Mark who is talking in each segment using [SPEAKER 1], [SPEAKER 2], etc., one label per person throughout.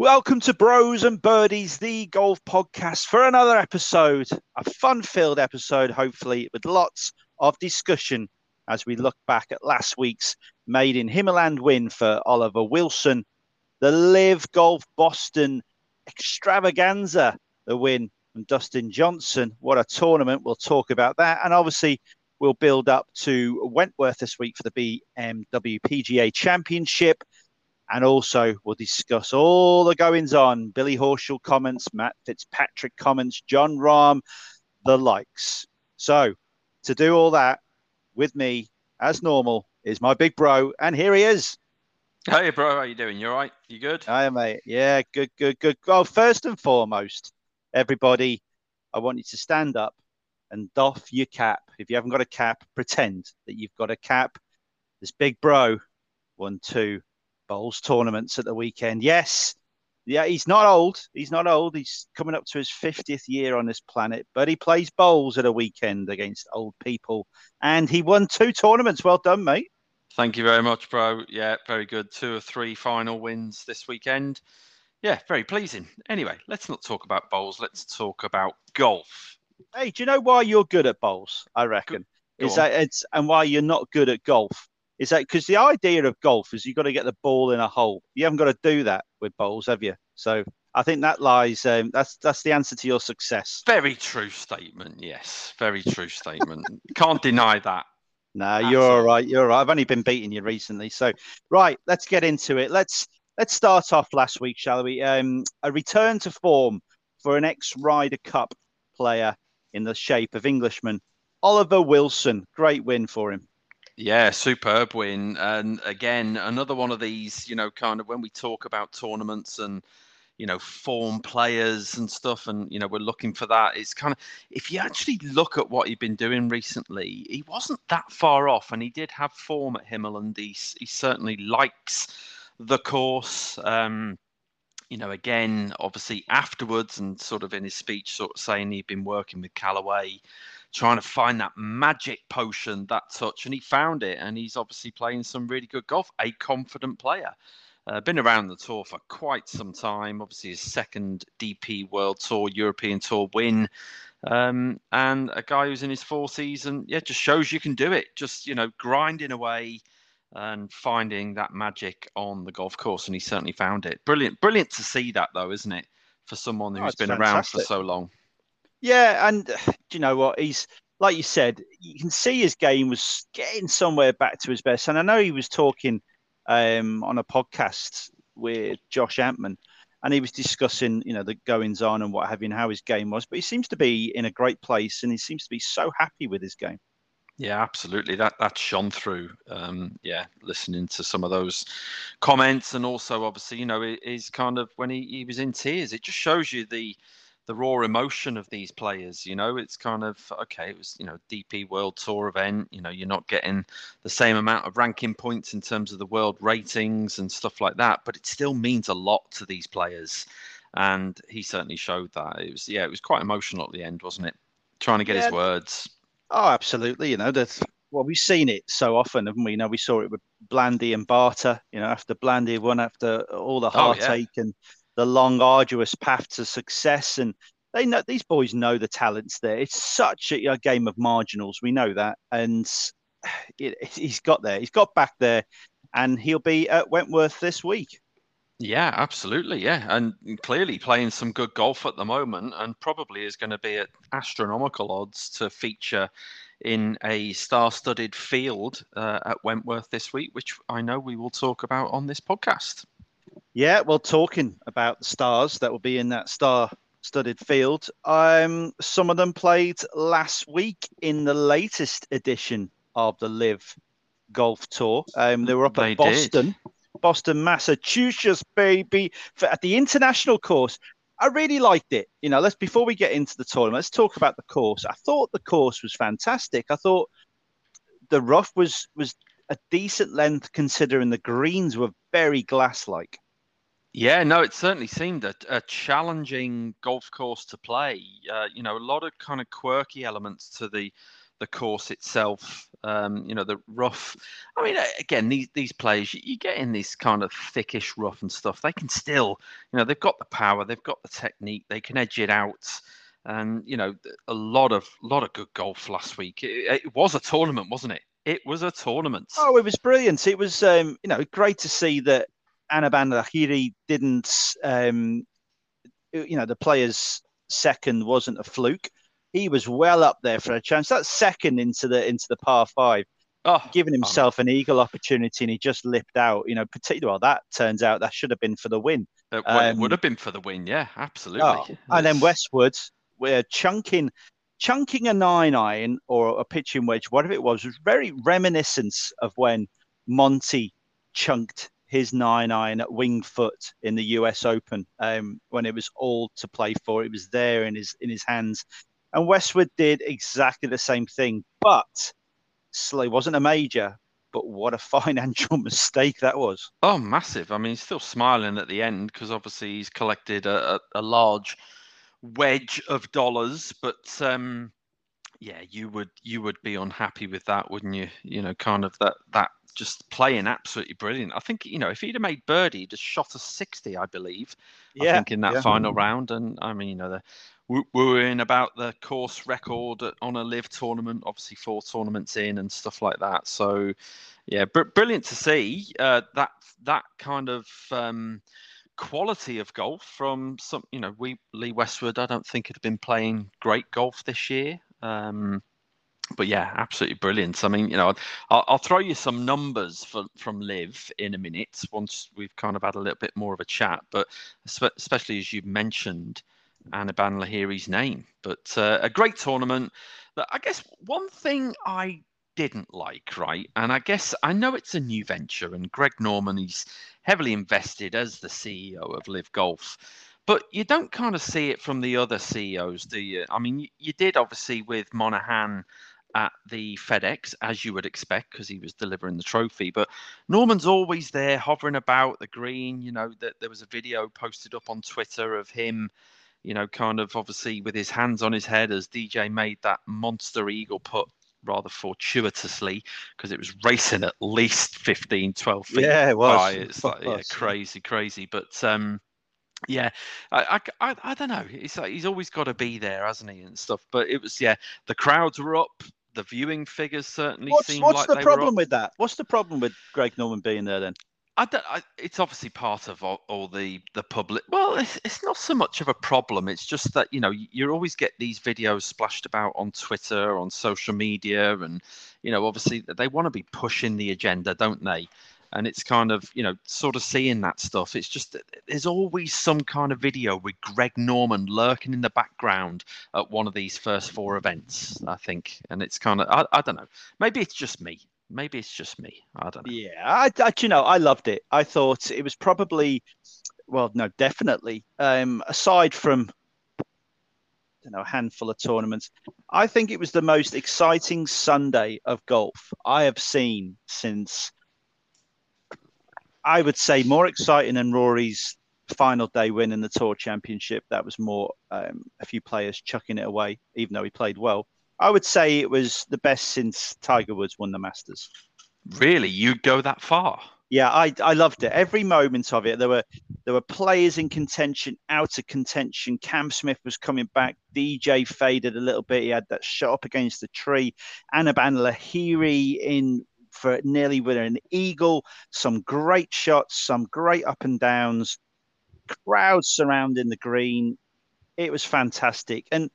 [SPEAKER 1] Welcome to Bros and Birdies, the golf podcast, for another episode, a fun filled episode, hopefully, with lots of discussion as we look back at last week's maiden Himmerland win for Oliver Wilson, the LIV Golf Boston extravaganza, the win from Dustin Johnson. What a tournament! We'll talk about that. And obviously, we'll build up to Wentworth this week for the BMW PGA Championship. And also, we'll discuss all the goings on Billy Horschel comments, Matt Fitzpatrick comments, Jon Rahm, the likes. So, to do all that with me, as normal, is my big bro. And here he is.
[SPEAKER 2] Hey, bro. How are you doing? You all right? You good?
[SPEAKER 1] Hi, mate. Yeah, good, good, good. Well, first and foremost, everybody, I want you to stand up and doff your cap. If you haven't got a cap, pretend that you've got a cap. This big bro won two bowls tournaments at the weekend. Yes, yeah, he's not old. He's not old. He's coming up to his 50th year on this planet, but he plays bowls at a weekend against old people. And he won two tournaments. Well done, mate.
[SPEAKER 2] Thank you very much, bro. Yeah, very good. Two or three final wins this weekend. Yeah, very pleasing. Anyway, let's not talk about bowls. Let's talk about golf.
[SPEAKER 1] Hey, do you know why you're good at bowls? I reckon. Go, go is on. that it's and why you're not good at golf? Is that because the idea of golf is you've got to get the ball in a hole. You haven't got to do that with bowls, have you? So I think that lies. Um, that's that's the answer to your success.
[SPEAKER 2] Very true statement. Yes, very true statement. Can't deny that.
[SPEAKER 1] No, you're all right. You're all right. I've only been beating you recently. So right, let's get into it. Let's let's start off last week, shall we? Um, a return to form for an ex Ryder Cup player in the shape of Englishman Oliver Wilson. Great win for him.
[SPEAKER 2] Yeah, superb win. And again, another one of these, you know, kind of when we talk about tournaments and, you know, form players and stuff, and, you know, we're looking for that. It's kind of, if you actually look at what he'd been doing recently, he wasn't that far off and he did have form at Himmerland. He, he certainly likes the course. Um, you know, again, obviously afterwards and sort of in his speech, sort of saying he'd been working with Callaway trying to find that magic potion, that touch, and he found it. And he's obviously playing some really good golf. A confident player. Uh, been around the tour for quite some time. Obviously, his second DP World Tour, European Tour win, um, and a guy who's in his fourth season. Yeah, just shows you can do it. Just you know, grinding away and finding that magic on the golf course, and he certainly found it. Brilliant, brilliant to see that though, isn't it? For someone oh, who's oh, been fantastic. around for so long.
[SPEAKER 1] Yeah, and do you know what? He's like you said, you can see his game was getting somewhere back to his best. And I know he was talking um, on a podcast with Josh Antman, and he was discussing, you know, the goings on and what have you, and how his game was. But he seems to be in a great place, and he seems to be so happy with his game.
[SPEAKER 2] Yeah, absolutely. That that's shone through. Um, yeah, listening to some of those comments, and also obviously, you know, is kind of when he, he was in tears. It just shows you the the raw emotion of these players. You know, it's kind of okay. It was you know DP World Tour event. You know, you're not getting the same amount of ranking points in terms of the world ratings and stuff like that, but it still means a lot to these players. And he certainly showed that. It was yeah, it was quite emotional at the end, wasn't it? Trying to get yeah. his words.
[SPEAKER 1] Oh, absolutely. You know, that's well, we've seen it so often, haven't we? You know, we saw it with Blandy and Barter. You know, after Blandy won, after all the heartache oh, yeah. and the long, arduous path to success. And they know these boys know the talents there. It's such a, a game of marginals. We know that, and it, he's got there. He's got back there, and he'll be at Wentworth this week.
[SPEAKER 2] Yeah, absolutely. Yeah. And clearly playing some good golf at the moment and probably is going to be at astronomical odds to feature in a star studded field uh, at Wentworth this week, which I know we will talk about on this podcast.
[SPEAKER 1] Yeah, well, talking about the stars that will be in that star studded field, um, some of them played last week in the latest edition of the LIV Golf Tour. Um, they were up they at Boston, did. Boston, Massachusetts, baby, for, at the international course. I really liked it. You know, let's before we get into the tournament, let's talk about the course. I thought the course was fantastic. I thought the rough was was a decent length considering the greens were very glass like.
[SPEAKER 2] Yeah, no, it certainly seemed a, a challenging golf course to play. Uh, you know, a lot of kind of quirky elements to the the course itself. Um, you know, the rough. I mean, again, these these players, you, you, get in this kind of thickish rough and stuff. They can still, you know, they've got the power, they've got the technique, they can edge it out. And you know, a lot of lot of good golf last week. It, it was a tournament, wasn't it? It was a tournament.
[SPEAKER 1] Oh, it was brilliant. It was, um, you know, great to see that Anirban Lahiri didn't, um, you know, the player's second wasn't a fluke he was well up there for a chance. That second into the into the par five. Oh, giving himself an eagle opportunity and he just lipped out. You know, particularly well, that turns out that should have been for the win.
[SPEAKER 2] It, um, would have been for the win, yeah, absolutely. Oh,
[SPEAKER 1] and then Westwood, we're chunking chunking a nine iron or a pitching wedge, whatever it was, was very reminiscent of when Monty chunked his nine iron at Winged Foot in the US Open um, when it was all to play for. It was there in his in his hands. And Westwood did exactly the same thing, but it wasn't a major. But what a financial mistake that was!
[SPEAKER 2] Oh, massive! I mean, he's still smiling at the end because obviously he's collected a, a, a, large wedge of dollars. But um, yeah, you would you would be unhappy with that, wouldn't you? You know, kind of that that just playing absolutely brilliant. I think you know if he'd have made birdie, he'd just shot a sixty, I believe. Yeah, I think in that yeah. final round, and I mean, you know, the wooing about the course record on a LIV tournament, obviously four tournaments in and stuff like that. So, yeah, br- brilliant to see uh, that that kind of um, quality of golf from some. You know, we Lee Westwood. I don't think had been playing great golf this year. Um, but yeah, absolutely brilliant. I mean, you know, I'll, I'll throw you some numbers for, from LIV in a minute once we've kind of had a little bit more of a chat. But especially as you mentioned, Anirban Lahiri's name. But uh, a great tournament. I guess one thing I didn't like, right? And I guess I know it's a new venture, and Greg Norman he's heavily invested as the CEO of LIV Golf. But you don't kind of see it from the other CEOs, do you? I mean, you, you did obviously with Monahan at the FedEx, as you would expect, because he was delivering the trophy. But Norman's always there, hovering about the green. You know that there was a video posted up on Twitter of him you know, kind of obviously with his hands on his head as DJ made that monster eagle put rather fortuitously because it was racing at least 15, 12 feet.
[SPEAKER 1] Yeah, it was. By.
[SPEAKER 2] It's like yeah, crazy, crazy. But um, yeah, I, I, I, don't know. It's like he's always got to be there, hasn't he, and stuff. But it was yeah, the crowds were up. The viewing figures certainly
[SPEAKER 1] what's,
[SPEAKER 2] seemed
[SPEAKER 1] what's
[SPEAKER 2] like
[SPEAKER 1] the problem with that? What's the problem with Greg Norman being there then?
[SPEAKER 2] I don't, I, it's obviously part of all, all, the the public. Well, it's, it's not so much of a problem. It's just that you know you always get these videos splashed about on Twitter, on social media, and you know obviously they want to be pushing the agenda, don't they? And it's kind of you know sort of seeing that stuff. It's just there's always some kind of video with Greg Norman lurking in the background at one of these first four events. I think, and it's kind of I, I don't know. Maybe it's just me. Maybe it's just me. I don't know.
[SPEAKER 1] Yeah, I, I you know, I loved it. I thought it was probably, well, no, definitely. Um, aside from, you know, a handful of tournaments, I think it was the most exciting Sunday of golf I have seen since. I would say more exciting than Rory's final day win in the Tour Championship. That was more um, a few players chucking it away, even though he played well. I would say it was the best since Tiger Woods won the Masters.
[SPEAKER 2] Really, you go that far?
[SPEAKER 1] Yeah, I I loved it. Every moment of it. There were there were players in contention, out of contention. Cam Smith was coming back. DJ faded a little bit. He had that shot up against the tree. Anirban Lahiri in for nearly with an eagle. Some great shots, some great up and downs. Crowds surrounding the green. It was fantastic. And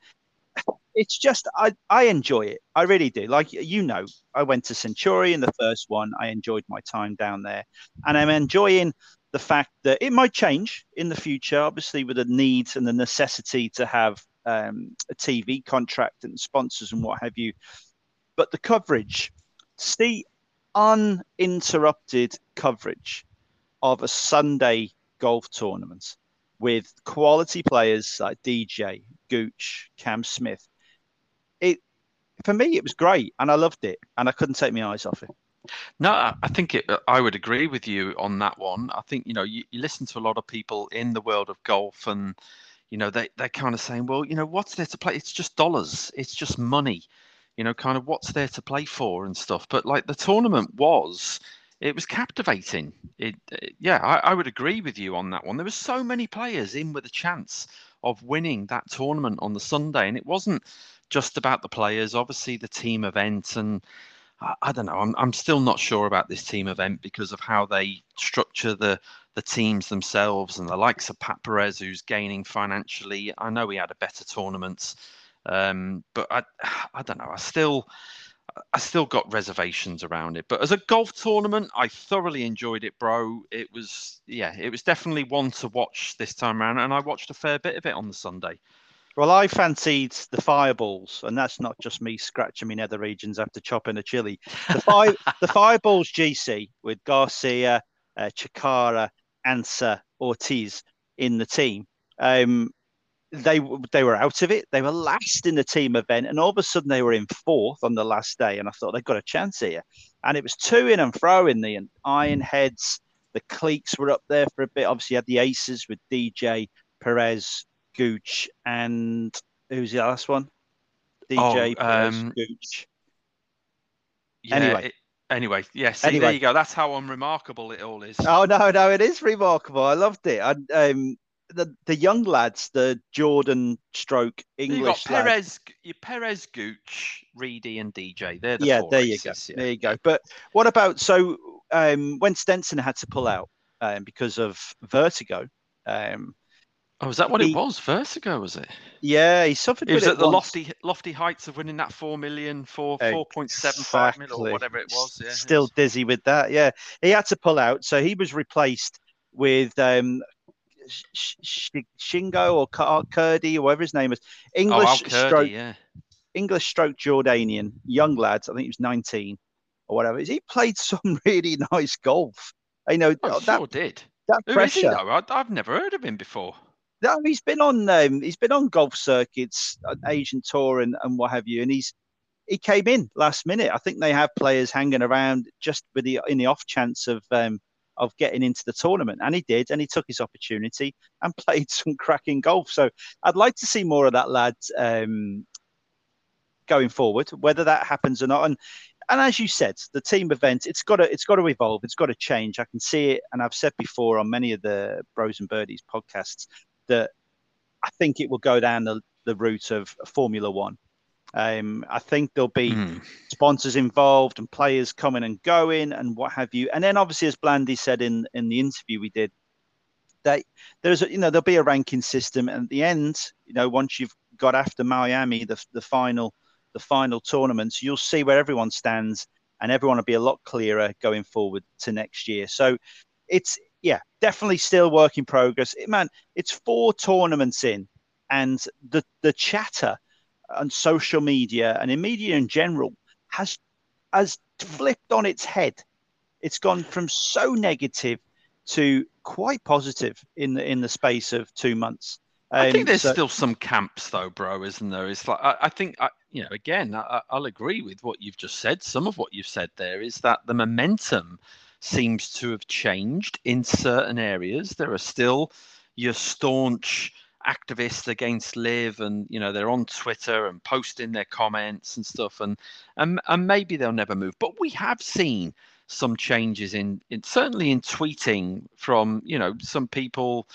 [SPEAKER 1] it's just I, I enjoy it. I really do. Like you know, I went to Centurion the first one. I enjoyed my time down there, and I'm enjoying the fact that it might change in the future. Obviously, with the needs and the necessity to have um, a TV contract and sponsors and what have you. But the coverage, see uninterrupted coverage of a Sunday golf tournament with quality players like DJ, Gooch, Cam Smith, it for me it was great and I loved it and I couldn't take my eyes off it.
[SPEAKER 2] No, I think it, I would agree with you on that one. I think you know you, you listen to a lot of people in the world of golf and you know they they're kind of saying, well, you know, what's there to play? It's just dollars. It's just money. You know, kind of what's there to play for and stuff. But like the tournament was, it was captivating. It, it yeah, I, I would agree with you on that one. There were so many players in with a chance of winning that tournament on the Sunday, and it wasn't just about the players. Obviously, the team event and I, I don't know. I'm I'm still not sure about this team event because of how they structure the the teams themselves and the likes of Pat Perez, who's gaining financially. I know he had a better tournament, um, but I I don't know. I still. I still got reservations around it, but as a golf tournament, I thoroughly enjoyed it, bro. It was, yeah, it was definitely one to watch this time around, and I watched a fair bit of it on the Sunday.
[SPEAKER 1] Well, I fancied the fireballs, and that's not just me scratching my nether regions after chopping a chili. The, the fireballs GC with Garcia, uh, Chacarra, Ancer, Ortiz in the team. Um, they they were out of it. They were last in the team event, and all of a sudden they were in fourth on the last day. And I thought they've got a chance here. And it was two in and fro in the iron heads. The Cleeks were up there for a bit. Obviously, you had the aces with DJ Perez, Gooch, and who's the last one? DJ oh, um, Gooch.
[SPEAKER 2] Yeah, anyway. It, anyway, yes. Yeah, anyway. there you go. That's how unremarkable it all is.
[SPEAKER 1] Oh no, no, it is remarkable. I loved it. I, um, the the young lads, the Jordan Stroke English. You got
[SPEAKER 2] Perez, you Perez, Gooch, Reedy, and DJ. They're the
[SPEAKER 1] yeah. there
[SPEAKER 2] races,
[SPEAKER 1] you go. Yeah. There you go. But what about so um, when Stenson had to pull out um, because of vertigo? Um,
[SPEAKER 2] Oh, was that what he, it was? Vertigo, was it?
[SPEAKER 1] Yeah, he suffered.
[SPEAKER 2] It was
[SPEAKER 1] at
[SPEAKER 2] the lofty, lofty heights of winning that four million for four point seven five million or whatever it was. Yeah,
[SPEAKER 1] still dizzy with that. Yeah, he had to pull out, so he was replaced with um, Shergo Al Kurdi or whatever his name is. English oh, stroke, yeah. English stroke Jordanian young lads. I think he was nineteen or whatever. He played some really nice golf. I know
[SPEAKER 2] oh, that sure did.
[SPEAKER 1] That Who pressure. Is he,
[SPEAKER 2] though? I've never heard of him before.
[SPEAKER 1] No, he's been on um, he's been on golf circuits, uh, Asian Tour, and, and what have you. And he's he came in last minute. I think they have players hanging around just with the in the off chance of um, of getting into the tournament, and he did, and he took his opportunity and played some cracking golf. So I'd like to see more of that lad um, going forward, whether that happens or not. And and as you said, the team event it's got to it's got to evolve, it's got to change. I can see it, and I've said before on many of the Bros and Birdies podcasts that I think it will go down the, the route of Formula One. Um, I think there'll be mm. sponsors involved and players coming and going and what have you. And then obviously, as Blandy said in in the interview we did, that there's a, you know there'll be a ranking system, and at the end, you know, once you've got after Miami, the the final the final tournaments, you'll see where everyone stands, and everyone will be a lot clearer going forward to next year. So it's yeah, definitely still work in progress. It, man, it's four tournaments in, and the the chatter on social media and in media in general has has flipped on its head. It's gone from so negative to quite positive in the in the space of two months.
[SPEAKER 2] Um, I think um, there's so, still some camps though, bro, isn't there? It's like I, I think I, you know, again, I, will agree with what you've just said. Some of what you've said there is that the momentum seems to have changed in certain areas. There are still your staunch activists against LIV and you know they're on twitter and posting their comments and stuff and and, and maybe they'll never move but we have seen some changes in, in certainly in tweeting from you know some people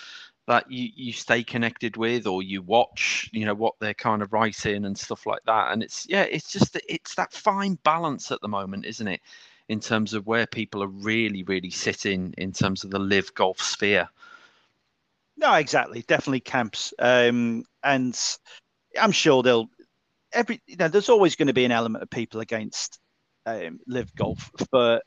[SPEAKER 2] that you, you stay connected with or you watch you know what they're kind of writing and stuff like that and it's yeah it's just it's that fine balance at the moment isn't it in terms of where people are really, really sitting in terms of the LIV golf sphere.
[SPEAKER 1] No, exactly. Definitely camps. Um, and I'm sure they'll every you know, there's always going to be an element of people against um, LIV golf for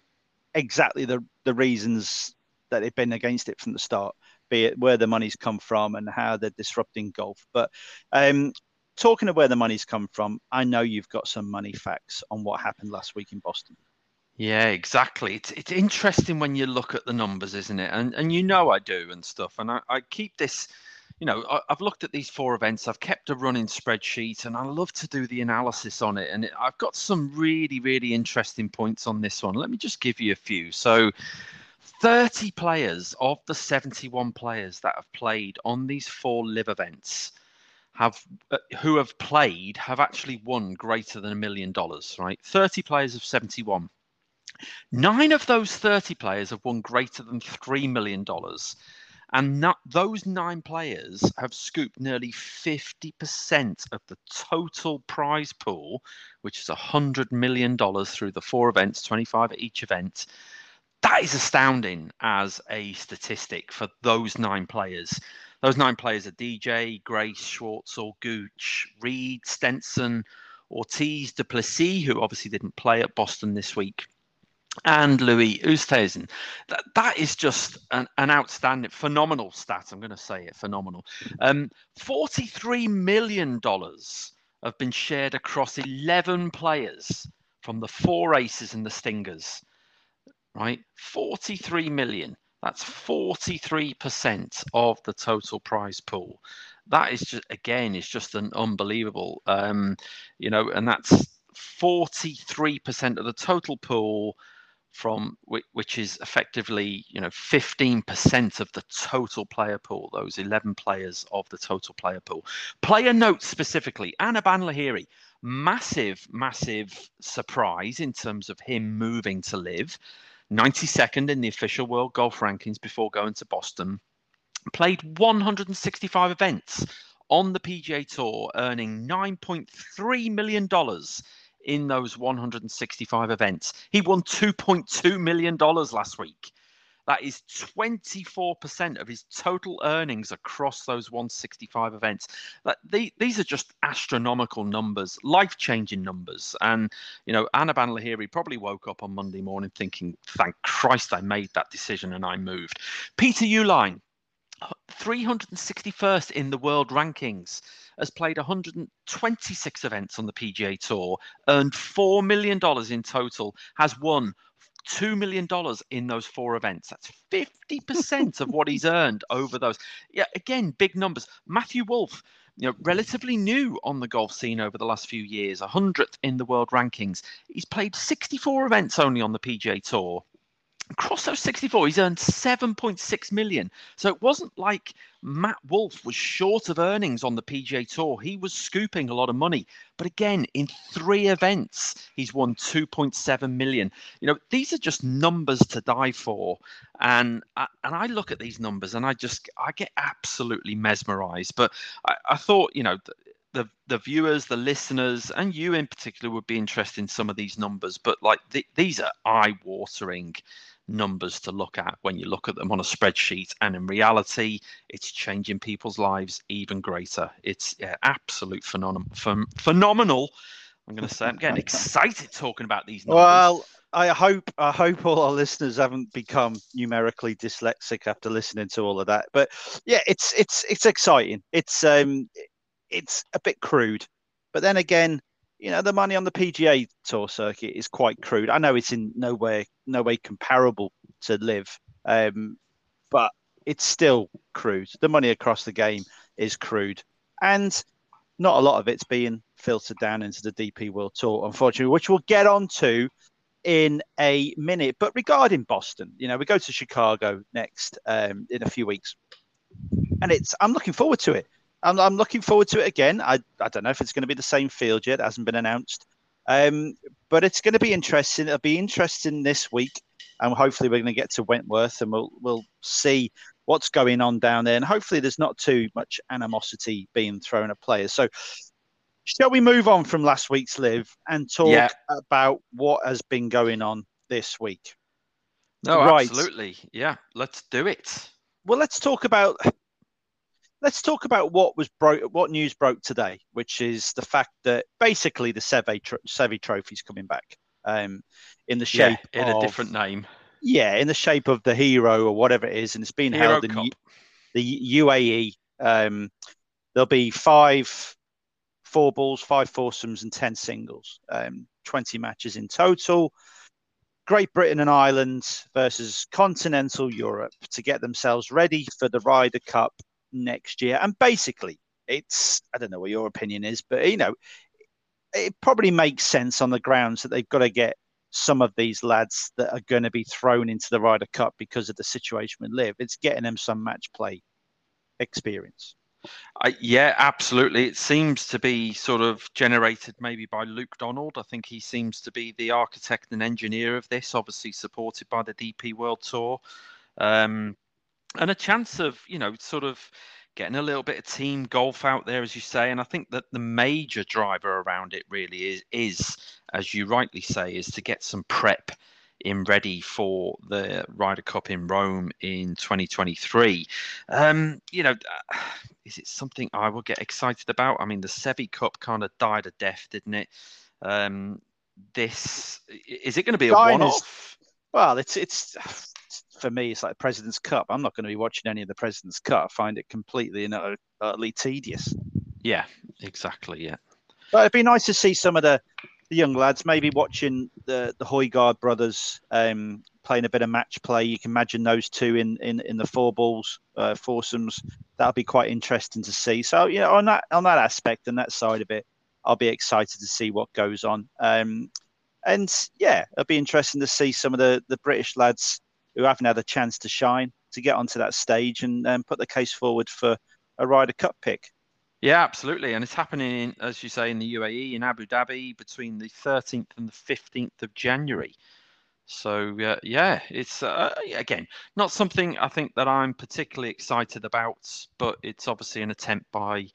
[SPEAKER 1] exactly the the reasons that they've been against it from the start, be it where the money's come from and how they're disrupting golf. But um, talking of where the money's come from, I know you've got some money facts on what happened last week in Boston.
[SPEAKER 2] Yeah, exactly. It's it's interesting when you look at the numbers, isn't it? And and you know I do and stuff. And I, I keep this, you know, I, have looked at these four events. I've kept a running spreadsheet, and I love to do the analysis on it. And it, I've got some really really interesting points on this one. Let me just give you a few. So. 30 players of the 71 players that have played on these four LIV events have uh, who have played have actually won greater than a million dollars. Right, 30 players of 71. Nine of those 30 players have won greater than $3 million. And not, those nine players have scooped nearly 50% of the total prize pool, which is $100 million through the four events, 25 at each event. That is astounding as a statistic for those nine players. Those nine players are DJ, Grace, Schwartzel, Gooch, Reed, Stenson, Ortiz, Du Plessis, who obviously didn't play at Boston this week, and Louis Oosthuizen. That, that is just an, an outstanding, phenomenal stat. I'm going to say it, phenomenal. Um, $43 million have been shared across 11 players from the four aces and the stingers, right? 43 million. That's 43% of the total prize pool. That is just, again, is just an unbelievable, um, you know, and that's 43% of the total pool from which is effectively you know 15% of the total player pool those 11 players of the total player pool. Player notes specifically Anirban Lahiri massive massive surprise in terms of him moving to LIV 92nd in the official world golf rankings before going to Boston. Played 165 events on the PGA Tour earning 9.3 million dollars in those 165 events. He won $2.2 million last week. That is 24% of his total earnings across those 165 events. That the, these are just astronomical numbers, life-changing numbers. And you know, Anirban Lahiri probably woke up on Monday morning thinking, "Thank Christ, I made that decision and I moved." Peter Uihlein, 361st in the world rankings has played 126 events on the PGA Tour, earned $4 million in total, has won $2 million in those four events. That's 50% of what he's earned over those. Yeah, again, big numbers. Matthew Wolff, you know, relatively new on the golf scene over the last few years, 100th in the world rankings. He's played 64 events only on the PGA Tour across those 64 he's earned 7.6 million. So it wasn't like matt Wolff was short of earnings on the pga tour. He was scooping a lot of money. But again in three events he's won 2.7 million. You know these are just numbers to die for. And I, and i look at these numbers and i just i get absolutely mesmerized. But i, I thought you know the the viewers, the listeners, and you in particular would be interested in some of these numbers. But like the, these are eye watering numbers to look at when you look at them on a spreadsheet. And in reality, it's changing people's lives even greater. It's yeah, absolute phenomenal. Ph- phenomenal. I'm going to say I'm getting excited talking about these numbers.
[SPEAKER 1] Well, I hope I hope all our listeners haven't become numerically dyslexic after listening to all of that. But yeah, it's it's it's exciting. It's um it's a bit crude, but then again, you know, the money on the PGA Tour circuit is quite crude. I know it's in no way, no way comparable to LIV, um, but it's still crude. The money across the game is crude, and not a lot of it's being filtered down into the DP World Tour, unfortunately, which we'll get on to in a minute. But regarding Boston, you know, we go to Chicago next um, in a few weeks, and it's I'm looking forward to it. I'm, I'm looking forward to it again. I, I don't know if it's going to be the same field yet. It hasn't been announced. Um, but it's going to be interesting. It'll be interesting this week. And hopefully we're going to get to Wentworth and we'll, we'll see what's going on down there. And hopefully there's not too much animosity being thrown at players. So shall we move on from last week's LIV and talk yeah. about what has been going on this week?
[SPEAKER 2] No, right. absolutely. Yeah, let's do it.
[SPEAKER 1] Well, let's talk about let's talk about what was broke, what news broke today, which is the fact that basically the Seve, tr- Seve Trophy is coming back um, in the shape
[SPEAKER 2] yeah, in
[SPEAKER 1] of,
[SPEAKER 2] a different name.
[SPEAKER 1] Yeah, in the shape of the Hero or whatever it is, and it's being held Cup. in the UAE. Um, there'll be five four balls, five foursomes, and ten singles. Um, Twenty matches in total. Great Britain and Ireland versus continental Europe to get themselves ready for the Ryder Cup next year. And basically, it's I don't know what your opinion is, but you know, it probably makes sense on the grounds that they've got to get some of these lads that are going to be thrown into the Ryder Cup because of the situation with LIV. It's getting them some match play experience.
[SPEAKER 2] I, yeah, absolutely. It seems to be sort of generated maybe by Luke Donald. I think he seems to be the architect and engineer of this, obviously supported by the DP World Tour. Um, and a chance of, you know, sort of getting a little bit of team golf out there, as you say. And I think that the major driver around it really is, is as you rightly say, is to get some prep in ready for the Ryder Cup in Rome in 2023. Um, you know, is it something I will get excited about? I mean, the Seve Cup kind of died a death, didn't it? Um, this is it going to be a one-off?
[SPEAKER 1] Well, it's it's for me, it's like President's Cup. I'm not going to be watching any of the President's Cup. I find it completely and utterly tedious.
[SPEAKER 2] Yeah, exactly. Yeah,
[SPEAKER 1] but it'd be nice to see some of the the young lads, maybe watching the the Højgaard brothers um, playing a bit of match play. You can imagine those two in in, in the four balls uh, foursomes. That'll be quite interesting to see. So you know, on that on that aspect and that side of it, I'll be excited to see what goes on. Um, and yeah, it'll be interesting to see some of the the British lads who haven't had a chance to shine to get onto that stage and um, put the case forward for a Ryder Cup pick.
[SPEAKER 2] Yeah, absolutely, and it's happening, in, as you say, in the UAE in Abu Dhabi between the 13th and the 15th of January. So uh, yeah, it's uh, again not something I think that I'm particularly excited about, but it's obviously an attempt by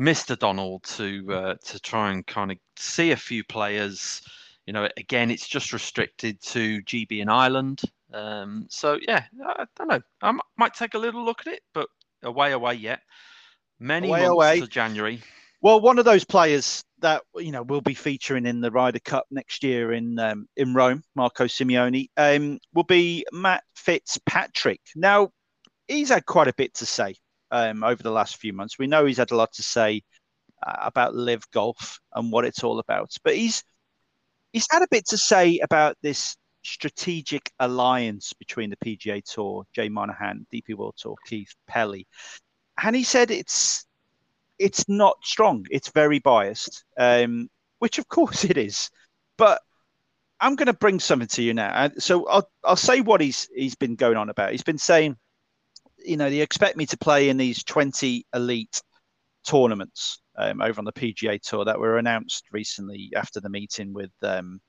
[SPEAKER 2] Mr. Donald to uh, to try and kind of see a few players. You know, again, it's just restricted to GB and Ireland. Um, so yeah, I don't know. I might take a little look at it, but away, away yet. Many away, months away. to January.
[SPEAKER 1] Well, one of those players that you know will be featuring in the Ryder Cup next year in um, in Rome, Marco Simone, um, will be Matt Fitzpatrick. Now, he's had quite a bit to say um, over the last few months. We know he's had a lot to say uh, about LIV golf and what it's all about, but he's he's had a bit to say about this strategic alliance between the PGA Tour, Jay Monahan, DP World Tour, Keith Pelley, and he said it's it's not strong. It's very biased, um, which of course it is. But I'm going to bring something to you now. So I'll I'll say what he's he's been going on about. He's been saying, you know, they expect me to play in these 20 elite tournaments um, over on the PGA Tour that were announced recently after the meeting with um,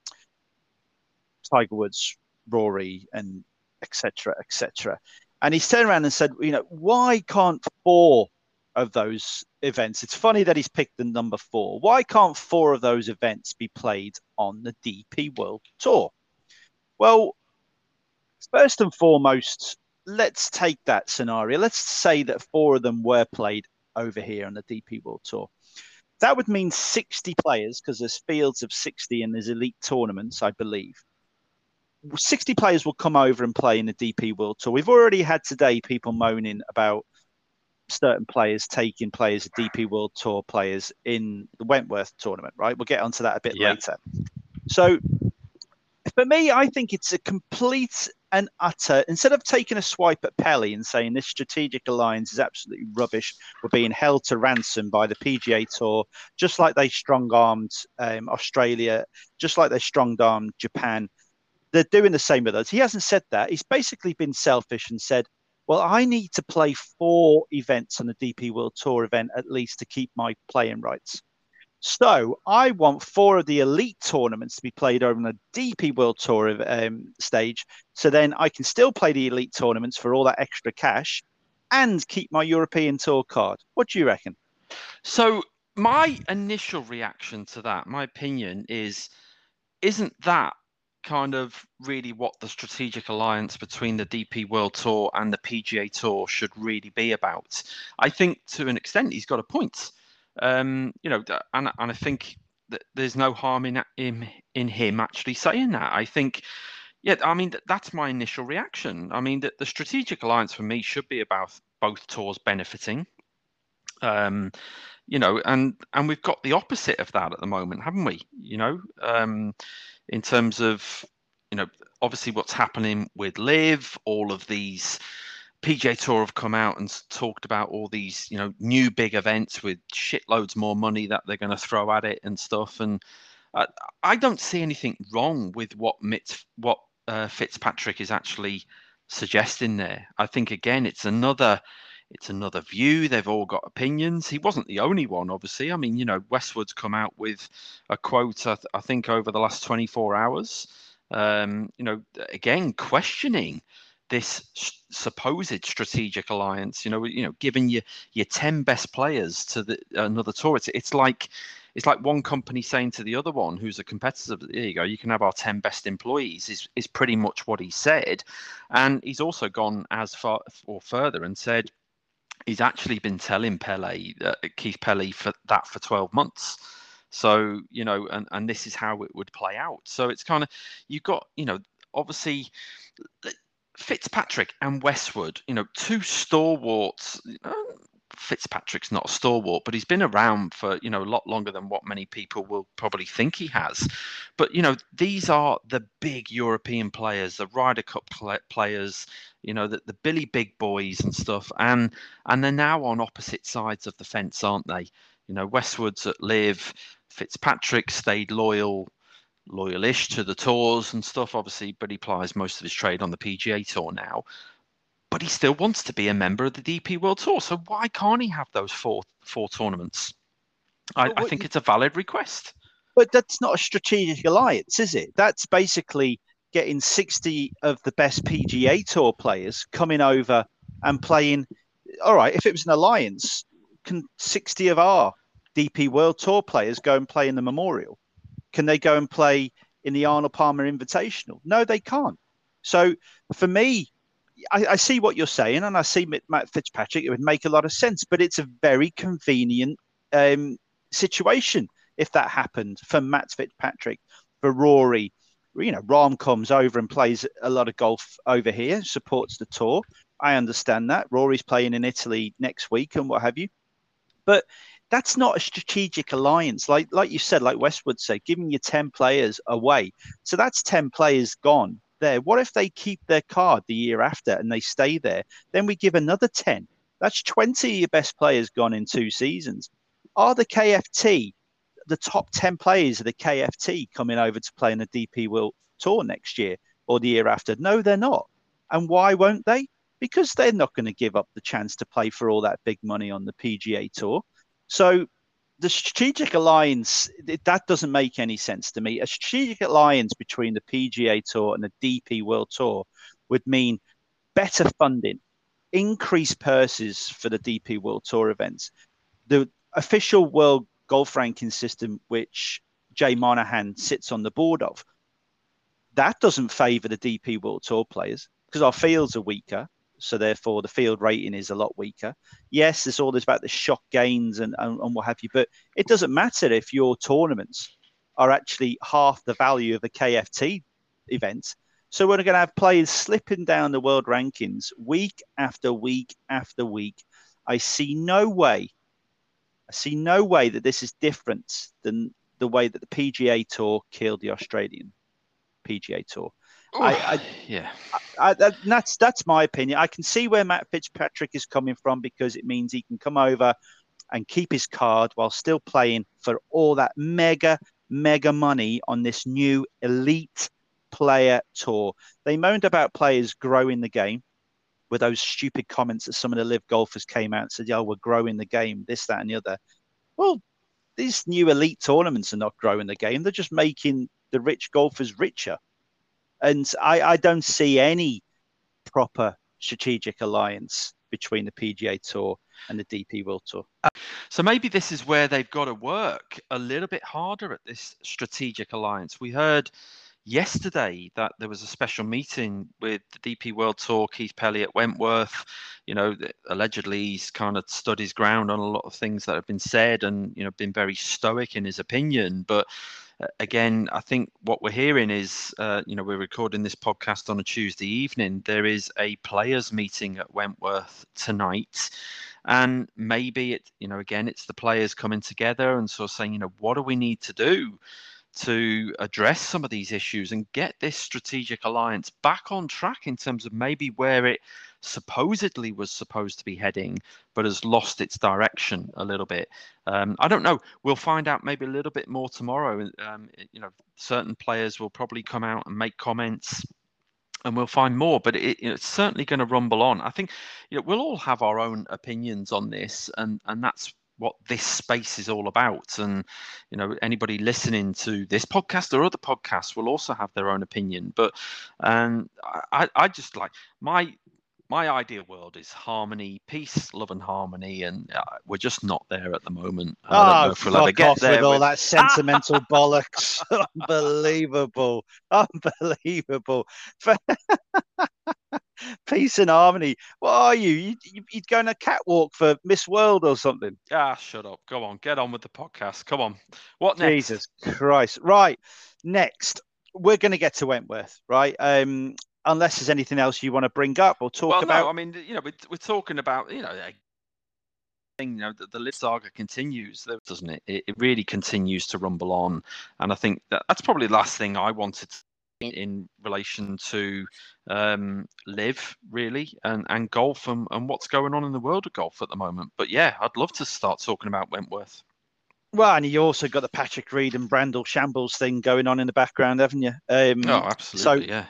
[SPEAKER 1] Tiger Woods, Rory, and etc. etc. And he's turned around and said, you know, why can't four of those events? It's funny that he's picked the number four. Why can't four of those events be played on the DP World Tour? Well, first and foremost, let's take that scenario. Let's say that four of them were played over here on the DP World Tour. That would mean 60 players because there's fields of 60 and there's elite tournaments, I believe. 60 players will come over and play in the DP World Tour. We've already had today people moaning about certain players taking players, of DP World Tour players in the Wentworth tournament, right? We'll get onto that a bit yeah. later. So for me, I think it's a complete and utter, instead of taking a swipe at Pelley and saying this strategic alliance is absolutely rubbish, we're being held to ransom by the PGA Tour, just like they strong armed um, Australia, just like they strong armed Japan they're doing the same with us. He hasn't said that. He's basically been selfish and said, well, I need to play four events on the DP World Tour event at least to keep my playing rights. So I want four of the elite tournaments to be played over on the DP World Tour um, stage. So then I can still play the elite tournaments for all that extra cash and keep my European Tour card. What do you reckon?
[SPEAKER 2] So my initial reaction to that, my opinion is, isn't that kind of really what the strategic alliance between the DP World Tour and the PGA Tour should really be about. I think to an extent he's got a point. Um, you know, and, and I think that there's no harm in, in in him actually saying that. I think, yeah, I mean that's my initial reaction. I mean that the strategic alliance for me should be about both tours benefiting. Um, you know, and and we've got the opposite of that at the moment, haven't we? You know, um, in terms of you know obviously what's happening with LIV, all of these pga tour have come out and talked about all these you know new big events with shitloads more money that they're going to throw at it and stuff and uh, i don't see anything wrong with what Mitz, what uh, fitzpatrick is actually suggesting there i think again it's another it's another view. They've all got opinions. He wasn't the only one, obviously. I mean, you know, Westwood's come out with a quote, I, th- I think, over the last 24 hours. Um, you know, again, questioning this supposed strategic alliance. You know, you know, giving you your 10 best players to the, another tour. It's, it's like it's like one company saying to the other one who's a competitor there you go you can have our 10 best employees is, is pretty much what he said and he's also gone as far or further and said he's actually been telling Pelley, uh, Keith Pelley, for that for 12 months. So, you know, and, and this is how it would play out. So it's kind of, you've got, you know, obviously Fitzpatrick and Westwood, you know, two stalwarts. Fitzpatrick's not a stalwart, but he's been around for you know a lot longer than what many people will probably think he has. But you know these are the big European players, the Ryder Cup players, you know the, the Billy Big Boys and stuff, and and they're now on opposite sides of the fence, aren't they? You know Westwood's at LIV, Fitzpatrick stayed loyal loyalish to the tours and stuff, obviously, but he plies most of his trade on the PGA Tour now but he still wants to be a member of the DP World Tour. So why can't he have those four four tournaments? I, I think it's a valid request.
[SPEAKER 1] But that's not a strategic alliance, is it? That's basically getting 60 of the best PGA Tour players coming over and playing. All right, if it was an alliance, can 60 of our DP World Tour players go and play in the Memorial? Can they go and play in the Arnold Palmer Invitational? No, they can't. So for me, I, I, see what you're saying, and I see Matt Fitzpatrick. It would make a lot of sense, but it's a very convenient um, situation if that happened for Matt Fitzpatrick, for Rory. You know, Rahm comes over and plays a lot of golf over here, supports the tour. I understand that. Rory's playing in Italy next week and what have you. But that's not a strategic alliance. Like like you said, like Westwood said, giving you 10 players away. So that's 10 players gone there. What if they keep their card the year after and they stay there? Then we give another 10. That's 20 of your best players gone in two seasons. Are the KFT, the top 10 players of the KFT coming over to play in the DP World Tour next year or the year after? No, they're not. And why won't they? Because they're not going to give up the chance to play for all that big money on the PGA Tour. So the strategic alliance that doesn't make any sense to me. A strategic alliance between the PGA Tour and the DP World Tour would mean better funding, increased purses for the DP World Tour events, the official world golf ranking system, which Jay Monahan sits on the board of. That doesn't favour the DP World Tour players because our fields are weaker so therefore the field rating is a lot weaker. Yes, there's all this about the shock gains and, and, and, what have you, but it doesn't matter if your tournaments are actually half the value of a KFT event. So we're going to have players slipping down the world rankings week after week after week. I see no way, I see no way that this is different than the way that the PGA Tour killed the Australian PGA Tour. I, I,
[SPEAKER 2] yeah,
[SPEAKER 1] I, I, that's that's my opinion. I can see where Matt Fitzpatrick is coming from because it means he can come over and keep his card while still playing for all that mega mega money on this new elite player tour. They moaned about players growing the game with those stupid comments that some of the LIV golfers came out and said, "Yeah, we're growing the game, this, that, and the other." Well, these new elite tournaments are not growing the game; they're just making the rich golfers richer. And I, I don't see any proper strategic alliance between the PGA Tour and the DP World Tour.
[SPEAKER 2] So maybe this is where they've got to work a little bit harder at this strategic alliance. We heard yesterday that there was a special meeting with the DP World Tour, Keith Pelley at Wentworth. You know, allegedly he's kind of stood his ground on a lot of things that have been said and, you know, been very stoic in his opinion. But again, I think what we're hearing is, uh, you know, we're recording this podcast on a Tuesday evening. There is a players' meeting at Wentworth tonight. And maybe it, you know, again, it's the players coming together and sort of saying, you know, what do we need to do to address some of these issues and get this strategic alliance back on track in terms of maybe where it supposedly was supposed to be heading, but has lost its direction a little bit. Um, I don't know. We'll find out maybe a little bit more tomorrow. Um, you know, certain players will probably come out and make comments. and we'll find more. But it, it's certainly going to rumble on. I think you know we'll all have our own opinions on this, and and that's what this space is all about. And you know, anybody listening to this podcast or other podcasts will also have their own opinion. But um, I, I just like my my ideal world is harmony, peace, love, and harmony, and uh, we're just not there at the moment.
[SPEAKER 3] I oh, if we'll fuck off with all that sentimental bollocks! Unbelievable, unbelievable. peace and harmony. What are you? you, you would go on a catwalk for Miss World or something?
[SPEAKER 2] Ah, shut up. Go on, get on with the podcast. Come on. What next?
[SPEAKER 3] Jesus Christ! Right, next we're going to get to Wentworth, right? Um, unless there's anything else you want to bring up or talk
[SPEAKER 2] well,
[SPEAKER 3] about.
[SPEAKER 2] No, I mean, you know, we're, we're talking about, you know, thing, you know, the, the LIV saga continues, doesn't it? it? it? really continues to rumble on, and I think that that's probably the last thing I wanted in relation to um, LIV, really, and and golf and, and what's going on in the world of golf at the moment. But yeah, I'd love to start talking about Wentworth.
[SPEAKER 3] Well, and you also got the Patrick Reed and Brandel Chamblee thing going on in the background, haven't you? Um,
[SPEAKER 2] oh, absolutely. So, yeah.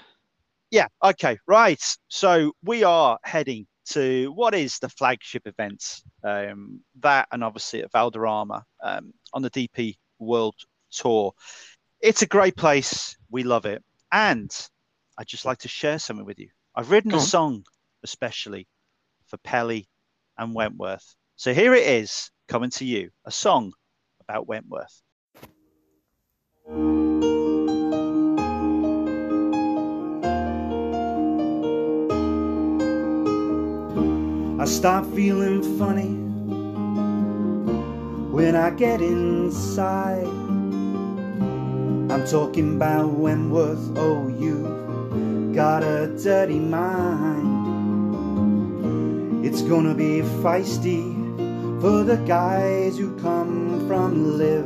[SPEAKER 3] Yeah. Okay. Right. So we are heading to what is the flagship event, um, that and obviously at Valderrama um, on the DP World Tour. It's a great place. We love it. And I'd just like to share something with you. I've written Go a on. song especially for Pelley and Wentworth. So here it is coming to you a song about Wentworth. I stop feeling funny when I get inside. I'm talking about Wentworth, oh, you got a dirty mind. It's gonna be feisty for the guys who come from LIV.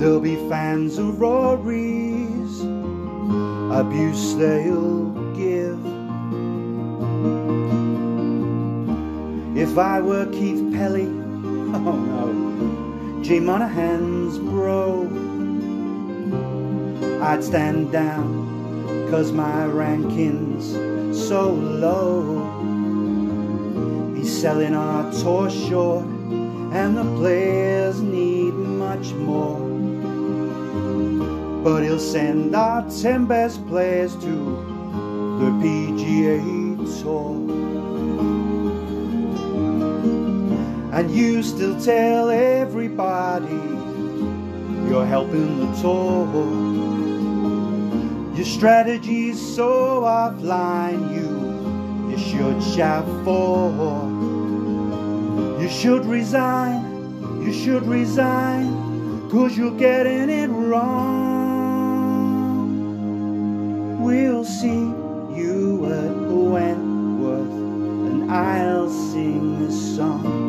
[SPEAKER 3] There'll be fans of Rory's, abuse they'll If I were Keith Pelley, oh no, Jay Monahan's bro, I'd stand down, cause my ranking's so low. He's selling our tour short, and the players need much more. But he'll send our 10 best players to the PGA Tour. And you still tell everybody you're helping the tour. Your strategy's so offline, you, you should shout for. You should resign, you should resign, cause you're getting it wrong. We'll see you at Wentworth, and I'll sing this song.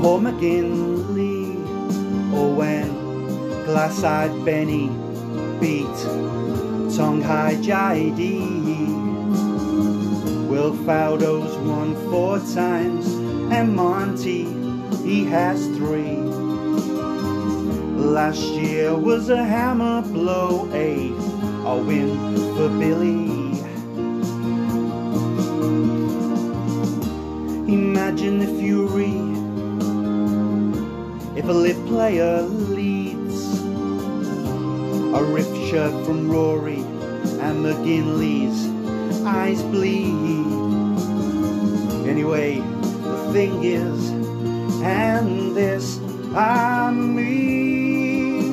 [SPEAKER 3] Paul McGinley, or when glass-eyed Benny beat Thongchai Jaidee. Will Faldo's won four times, and Monty, he has three. Last year was a hammer blow, a, a win for Billy. Imagine the you LIV player leads. A riff shirt from Rory and McGinley's eyes bleed. Anyway, the thing is, and this I mean,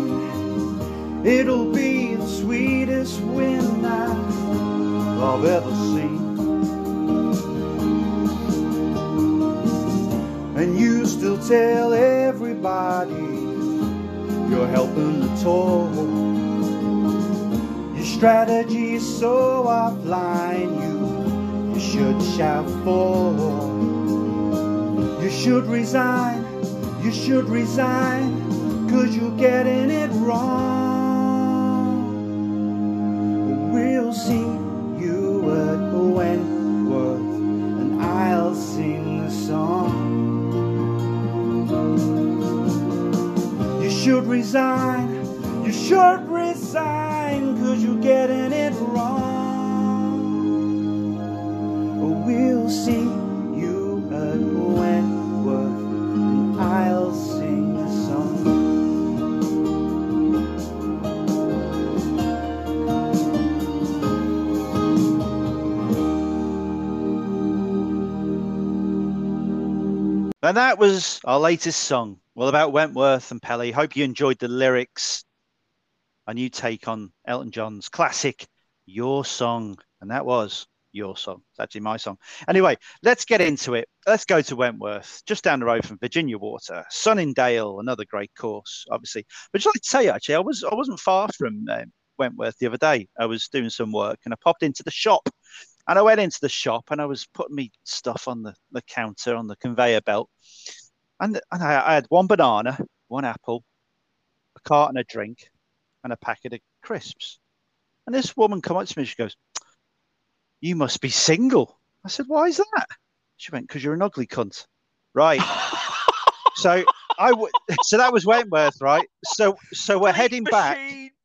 [SPEAKER 3] it'll be the sweetest win I've ever still tell everybody you're helping the tour. Your strategy is so offline, you, you should shout for. You should resign, you should resign, cause you're getting it wrong. We'll We'll see resign, you should resign, cause you're getting it wrong. We'll see And
[SPEAKER 1] that was our latest song, well, about Wentworth and Pelley. Hope you enjoyed the lyrics. A new take on Elton John's classic, Your Song. And that was your song. It's actually my song. Anyway, let's get into it. Let's go to Wentworth, just down the road from Virginia Water, Sunningdale, another great course, obviously. But just like to say, actually, I was I wasn't far from um, Wentworth the other day. I was doing some work and I popped into the shop and I went into the shop and I was putting me stuff on the, the counter on the conveyor belt. And, and I, I, had one banana, one apple, a carton of drink, and a packet of crisps. And this woman come up to me, she goes, You must be single. I said, Why is that? She went, Because you're an ugly cunt. Right. so I w- so that was Wentworth, right? So so we're
[SPEAKER 2] Bleep
[SPEAKER 1] heading back.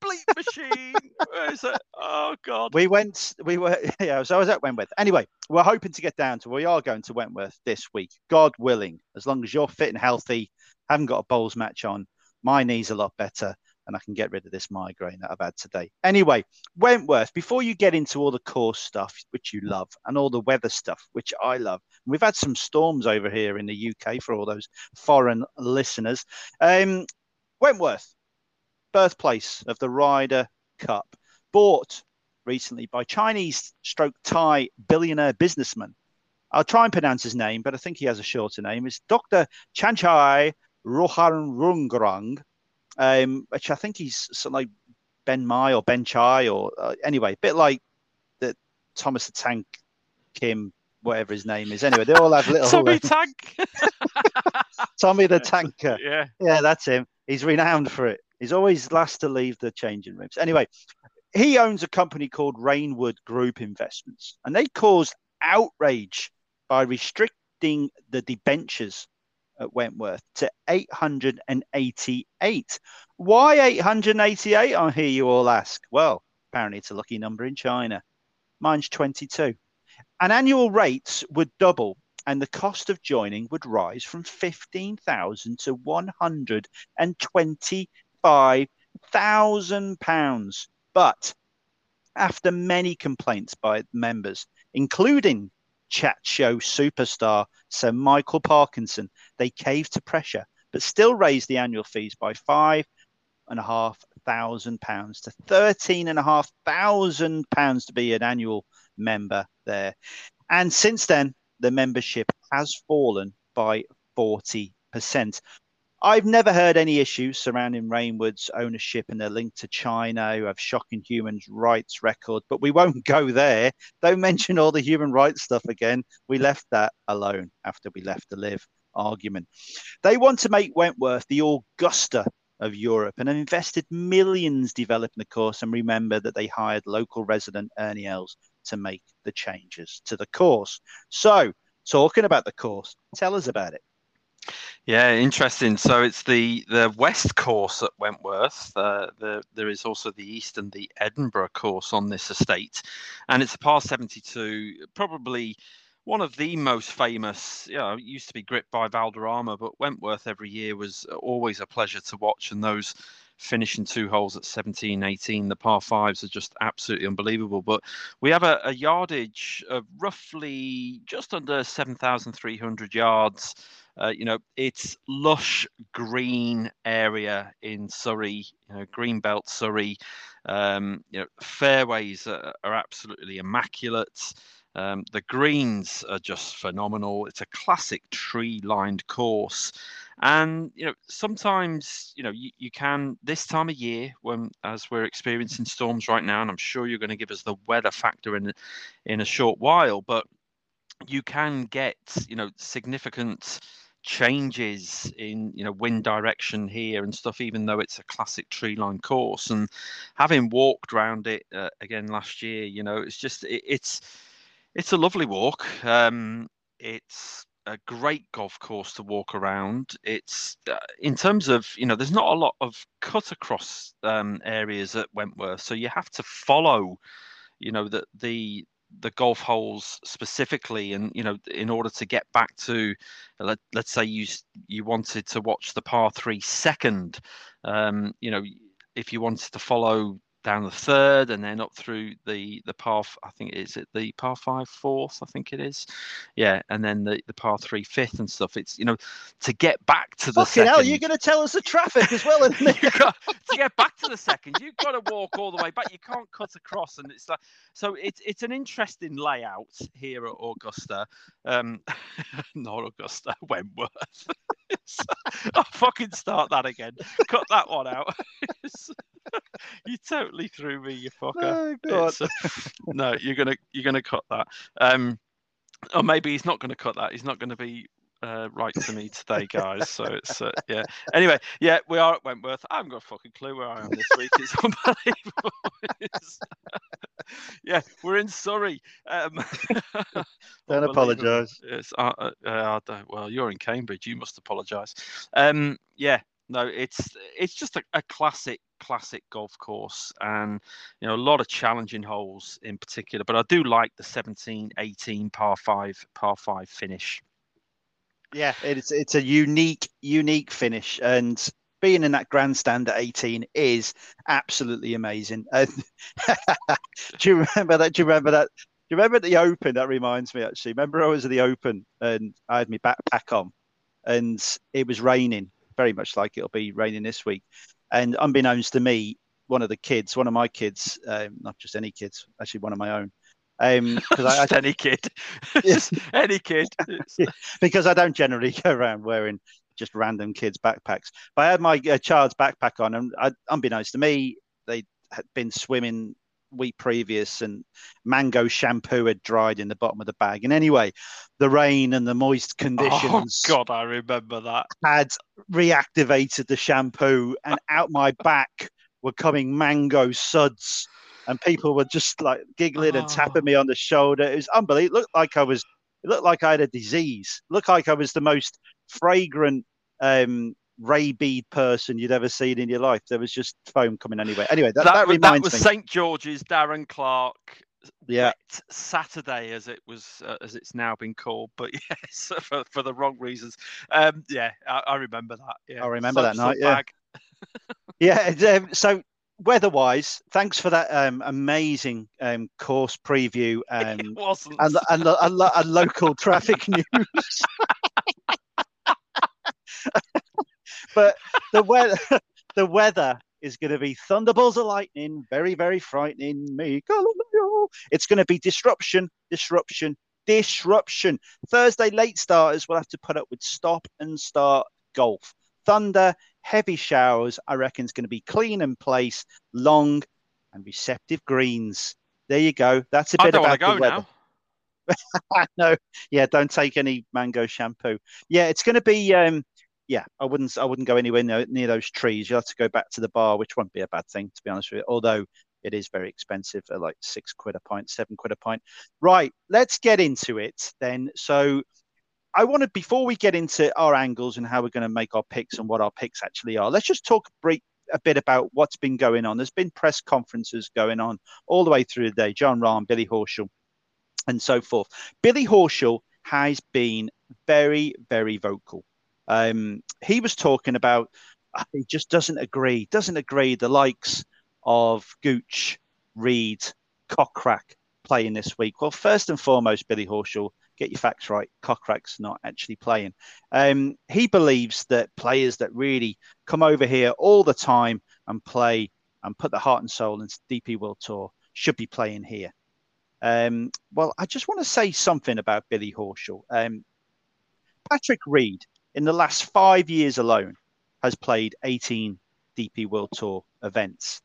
[SPEAKER 2] Bleep machine. Where is it? Oh God.
[SPEAKER 1] We went, we were, yeah, so I was at Wentworth. Anyway, we're hoping to get down to, we are going to Wentworth this week, God willing, as long as you're fit and healthy, haven't got a bowls match on, my knee's a lot better, and I can get rid of this migraine that I've had today. Anyway, Wentworth, before you get into all the course stuff, which you love, and all the weather stuff, which I love, we've had some storms over here in the UK for all those foreign listeners. Um, Wentworth, birthplace of the Ryder Cup bought recently by Chinese stroke Thai billionaire businessman. I'll try and pronounce his name, but I think he has a shorter name. It's Dr. Chanchai Rohanrungrang, um, which I think he's something like Ben Mai or Ben Chai, or uh, anyway, a bit like the Thomas the Tank Kim, whatever his name is. Anyway, they all have little
[SPEAKER 2] Tommy Tank.
[SPEAKER 1] Tommy the Tanker.
[SPEAKER 2] yeah.
[SPEAKER 1] Yeah, that's him. He's renowned for it. He's always last to leave the changing rooms. Anyway, he owns a company called Reignwood Group Investments, and they caused outrage by restricting the debentures at Wentworth to 888. Why 888? I hear you all ask. Well, apparently it's a lucky number in China. Mine's 22. And annual rates would double, and the cost of joining would rise from 15,000 to 120 £25,000. But after many complaints by members, including chat show superstar Sir Michael Parkinson, they caved to pressure, but still raised the annual fees by five and a half thousand pounds to thirteen and a half thousand pounds to be an annual member there. And since then, the membership has fallen by forty percent. I've never heard any issues surrounding Reignwood's ownership and their link to China, have shocking human rights record, but we won't go there. Don't mention all the human rights stuff again. We left that alone after we left the LIV argument. They want to make Wentworth the Augusta of Europe and have invested millions developing the course. And remember that they hired local resident Ernie Els to make the changes to the course. So, talking about the course, tell us about it.
[SPEAKER 2] Yeah, interesting. So it's the the west course at Wentworth. Uh, the, there is also the east and the Edinburgh course on this estate, and it's a par 72. Probably one of the most famous. You know, used to be gripped by Valderrama, but Wentworth every year was always a pleasure to watch. And those finishing two holes at 17, 18, the par fives are just absolutely unbelievable. But we have a, a yardage of roughly just under 7,300 yards. Uh, you know, it's lush green area in Surrey, you know, green belt Surrey. Um, you know, fairways are, are absolutely immaculate. Um, the greens are just phenomenal. It's a classic tree-lined course, and you know sometimes you know you, you can this time of year when as we're experiencing storms right now, and I'm sure you're going to give us the weather factor in in a short while, but you can get you know significant changes in you know wind direction here and stuff even though it's a classic tree line course. And having walked around it uh, again last year you know it's just it, it's it's a lovely walk. Um it's a great golf course to walk around. It's uh, in terms of you know there's not a lot of cut across um areas at wentworth so you have to follow you know the the the golf holes specifically and you know in order to get back to let, let's say you you wanted to watch the par 3 second um you know if you wanted to follow down the third and then up through the the par I think is it the par five fourth I think it is. Yeah and then the the par three fifth and stuff. It's you know to get back to the
[SPEAKER 1] Fucking
[SPEAKER 2] second
[SPEAKER 1] hell, you're going to tell us the traffic as well, isn't it?
[SPEAKER 2] got, to get back to the second you've got to walk all the way back you can't cut across and it's like so it's it's an interesting layout here at Augusta um not Augusta Wentworth. I'll fucking start that again. Cut that one out you totally threw me, you fucker.
[SPEAKER 1] Oh.
[SPEAKER 2] It's, uh, no, you're gonna you're gonna cut that. Um, or maybe he's not gonna cut that. He's not gonna be uh, right to me today, guys. So it's uh, yeah. Anyway, yeah, we are at Wentworth. I haven't got a fucking clue where I am this week. It's unbelievable. It's- yeah, we're in Surrey. Um,
[SPEAKER 1] Don't apologise.
[SPEAKER 2] Yes, uh, uh, I don't, well, you're in Cambridge. You must apologise. Um, yeah, no, it's it's just a, a classic classic golf course, and you know a lot of challenging holes in particular. But I do like the 17, 18 par five par five finish.
[SPEAKER 1] Yeah, it's it's a unique unique finish, and being in that grandstand at 18 is absolutely amazing. And do you remember that? Do you remember that? Do you remember the Open? That reminds me actually. Remember I was at the Open and I had my backpack on, and it was raining, very much like it'll be raining this week. And unbeknownst to me, one of the kids, one of my kids, um, not just any kids, actually one of my own, because I, I
[SPEAKER 2] Just any kid,
[SPEAKER 1] Yes.
[SPEAKER 2] Any kid.
[SPEAKER 1] Because I don't generally go around wearing just random kids' backpacks. But I had my uh, child's backpack on, and I, unbeknownst to me, they had been swimming week previous, and mango shampoo had dried in the bottom of the bag. And anyway, the rain and the moist conditions.
[SPEAKER 2] Oh
[SPEAKER 1] conditions
[SPEAKER 2] God, I remember that.
[SPEAKER 1] had reactivated the shampoo, and out my back were coming mango suds. And people were just like giggling and tapping
[SPEAKER 2] Oh.
[SPEAKER 1] me on the shoulder. It was unbelievable. It looked like I was. It looked like I had a disease. It looked like I was the most fragrant um, rabied person you'd ever seen in your life. There was just foam coming anyway. Anyway, that,
[SPEAKER 2] That,
[SPEAKER 1] that,
[SPEAKER 2] was, that was. St George's Darren Clarke
[SPEAKER 1] yeah,
[SPEAKER 2] Saturday, as it was, uh, as it's now been called. But yes, for, for the wrong reasons. Um, yeah, I, I remember that. Yeah,
[SPEAKER 1] I remember that night, yeah. yeah. Um, so weather-wise, thanks for that um, amazing um, course preview. Um,
[SPEAKER 2] it wasn't.
[SPEAKER 1] and, and, and, and local traffic news. But the weather, the weather is going to be thunderbolts of lightning, very, very frightening. Me, It's going to be disruption, disruption, disruption. Thursday late starters will have to put up with stop and start golf. Thunder, heavy showers. I reckon it's going to be clean in place, long and receptive greens. There you go. That's a bit about the weather.
[SPEAKER 2] now.
[SPEAKER 1] no, yeah, don't take any mango shampoo. Yeah, it's going to be. Um, yeah, I wouldn't. I wouldn't go anywhere near, near those trees. You have to go back to the bar, which won't be a bad thing, to be honest with you. Although it is very expensive, at like six quid a pint, seven quid a pint. Right, let's get into it then. So, I want to before we get into our angles and how we're going to make our picks and what our picks actually are. Let's just talk brief a bit about what's been going on. There's been press conferences going on all the way through the day. Jon Rahm, Billy Horschel, and so forth. Billy Horschel has been very, very vocal. Um, he was talking about uh, he just doesn't agree, doesn't agree the likes of Gooch, Reed, Kokrak playing this week. Well, first and foremost, Billy Horschel, get your facts right. Kokrak's not actually playing. Um, he believes that players that really come over here all the time and play and put their heart and soul into DP World Tour should be playing here. Um, well, I just want to say something about Billy Horschel. Um, Patrick Reed, in the last five years alone, has played 18 DP World Tour events.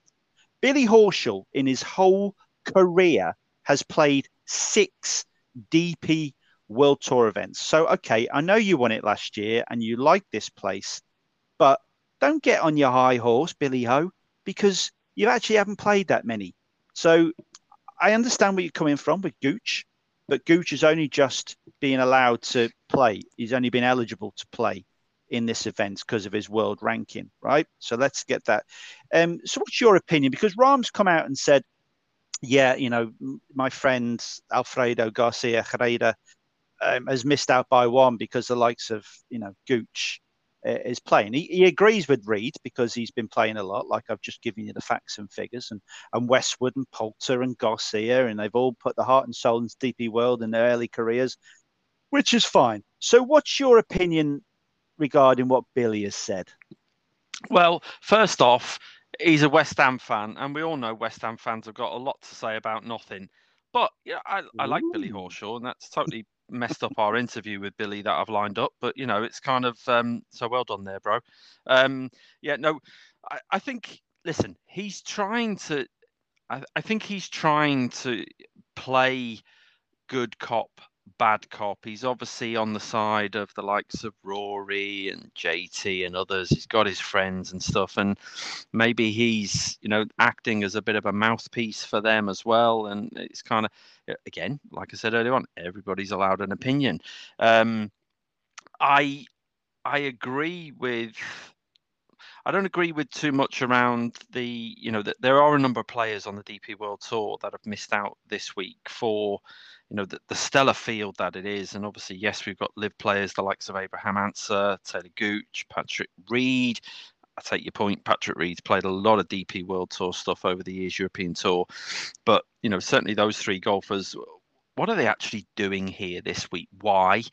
[SPEAKER 1] Billy Horschel, in his whole career, has played six DP World Tour events. So, okay, I know you won it last year and you like this place, but don't get on your high horse, Billy Ho, because you actually haven't played that many. So, I understand where you're coming from with Gooch, but Gooch is only just being allowed to play. He's only been eligible to play in this event because of his world ranking, right? So let's get that. Um, so what's your opinion? Because Rahm's come out and said, yeah, you know, my friend Alfredo Garcia Heredia um, has missed out by one because the likes of, you know, Gooch Uh, is playing. He, he agrees with Reed because he's been playing a lot, like I've just given you the facts and figures, and, and Westwood and Poulter and Garcia, and they've all put the heart and soul into DP World in their early careers, which is fine. So, what's your opinion regarding what Billy has said?
[SPEAKER 2] Well, first off, he's a West Ham fan, and we all know West Ham fans have got a lot to say about nothing. But yeah, I, I like Billy Horschel, and that's totally messed up our interview with Billy that I've lined up. But you know, it's kind of um, so well done there, bro. Um, yeah, no, I, I think listen, he's trying to. I, I think he's trying to play good cop bad cop. He's obviously on the side of the likes of Rory and JT and others. He's got his friends and stuff, and maybe he's you know acting as a bit of a mouthpiece for them as well. And it's kind of again, like I said earlier on, everybody's allowed an opinion. Um, I I agree with. I don't agree with too much around the, you know, that there are a number of players on the DP World Tour that have missed out this week for you know the, the stellar field that it is and obviously yes we've got LIV players the likes of abraham ancer taylor gooch patrick reed I take your point. Patrick Reed's played a lot of DP World Tour stuff over the years, European Tour, but you know certainly those three golfers. What are they actually doing here this week? Why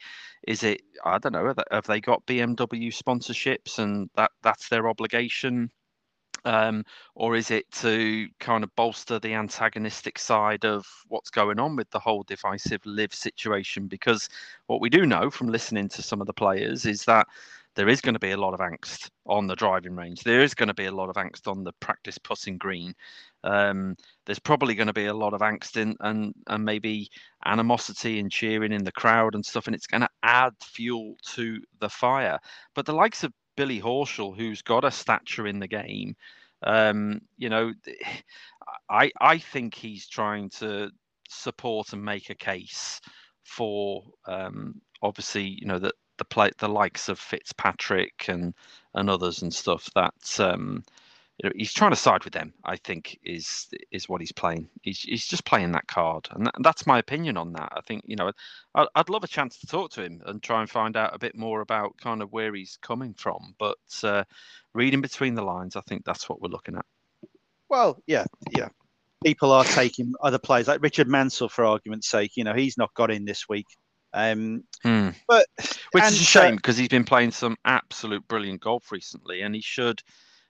[SPEAKER 2] is it? I don't know. Have they got BMW sponsorships and that that's their obligation? Um, or is it to kind of bolster the antagonistic side of what's going on with the whole divisive LIV situation? Because what we do know from listening to some of the players is that there is going to be a lot of angst on the driving range. There is going to be a lot of angst on the practice putting green. Um, there's probably going to be a lot of angst in, and and maybe animosity and cheering in the crowd and stuff, and it's going to add fuel to the fire. But the likes of Billy Horschel, who's got a stature in the game, um, you know, I I think he's trying to support and make a case for um, obviously you know the the play the likes of Fitzpatrick and and others and stuff that um, you know, he's trying to side with them. I think is is what he's playing. He's he's just playing that card, and, that, and that's my opinion on that. I think you know, I'd, I'd love a chance to talk to him and try and find out a bit more about kind of where he's coming from. But uh, reading between the lines, I think that's what we're looking at.
[SPEAKER 1] Well, yeah, yeah. People are taking other players like Richard Mansell, for argument's sake. You know, he's not got in this week. Um,
[SPEAKER 2] hmm.
[SPEAKER 1] But
[SPEAKER 2] which is a shame because uh, he's been playing some absolute brilliant golf recently, and he should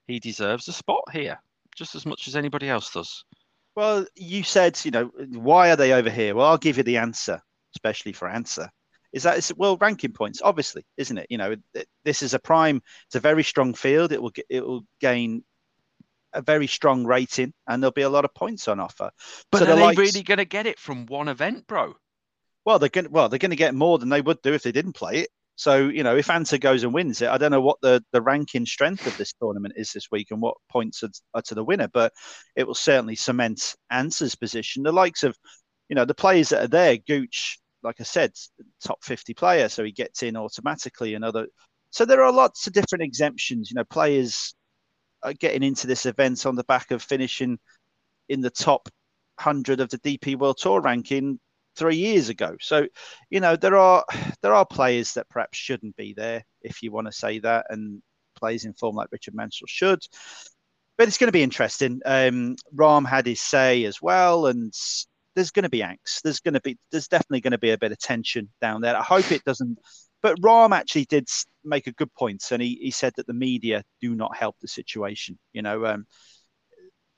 [SPEAKER 2] he deserves a spot here just as much as anybody else does.
[SPEAKER 1] Well, you said, you know, why are they over here? Well, I'll give you the answer, especially for answer. Is that it's well ranking points, obviously, isn't it? You know, this is a prime. It's a very strong field. It will it will gain a very strong rating, and there'll be a lot of points on offer.
[SPEAKER 2] But so are the they likes, really going to get it from one event, bro?
[SPEAKER 1] Well, they're going. Well, they're going to get more than they would do if they didn't play it. So, you know, if Ancer goes and wins it, I don't know what the, the ranking strength of this tournament is this week and what points are, are to the winner, but it will certainly cement Ancer's position. The likes of, you know, the players that are there, Gooch, like I said, top 50 player, so he gets in automatically and other. So there are lots of different exemptions. You know, players are getting into this event on the back of finishing in the top 100 of the DP World Tour ranking three years ago. So, you know, there are there are players that perhaps shouldn't be there, if you want to say that, and players in form like Richard Mansell should. But it's going to be interesting. Um, Rahm had his say as well, and there's going to be angst. There's going to be there's definitely going to be a bit of tension down there. I hope it doesn't. But Rahm actually did make a good point, and he, he said that the media do not help the situation. You know, um,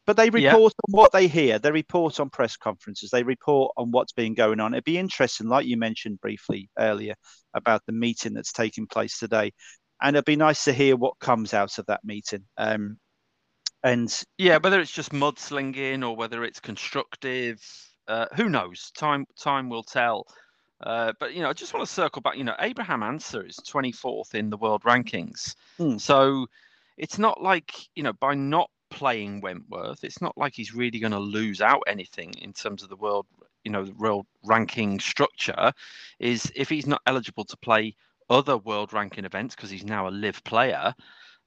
[SPEAKER 1] but they report yeah. on what they hear. They report on press conferences. They report on what's been going on. It'd be interesting, like you mentioned briefly earlier, about the meeting that's taking place today, and it'd be nice to hear what comes out of that meeting. Um, and
[SPEAKER 2] yeah, whether it's just mudslinging or whether it's constructive, uh, who knows? Time time will tell. Uh, but you know, I just want to circle back. You know, Abraham Ancer is 24th in the world rankings,
[SPEAKER 1] Hmm.
[SPEAKER 2] so it's not like you know by not playing Wentworth, it's not like he's really going to lose out anything in terms of the world, you know, the world ranking structure. Is if he's not eligible to play other world ranking events because he's now a LIV player,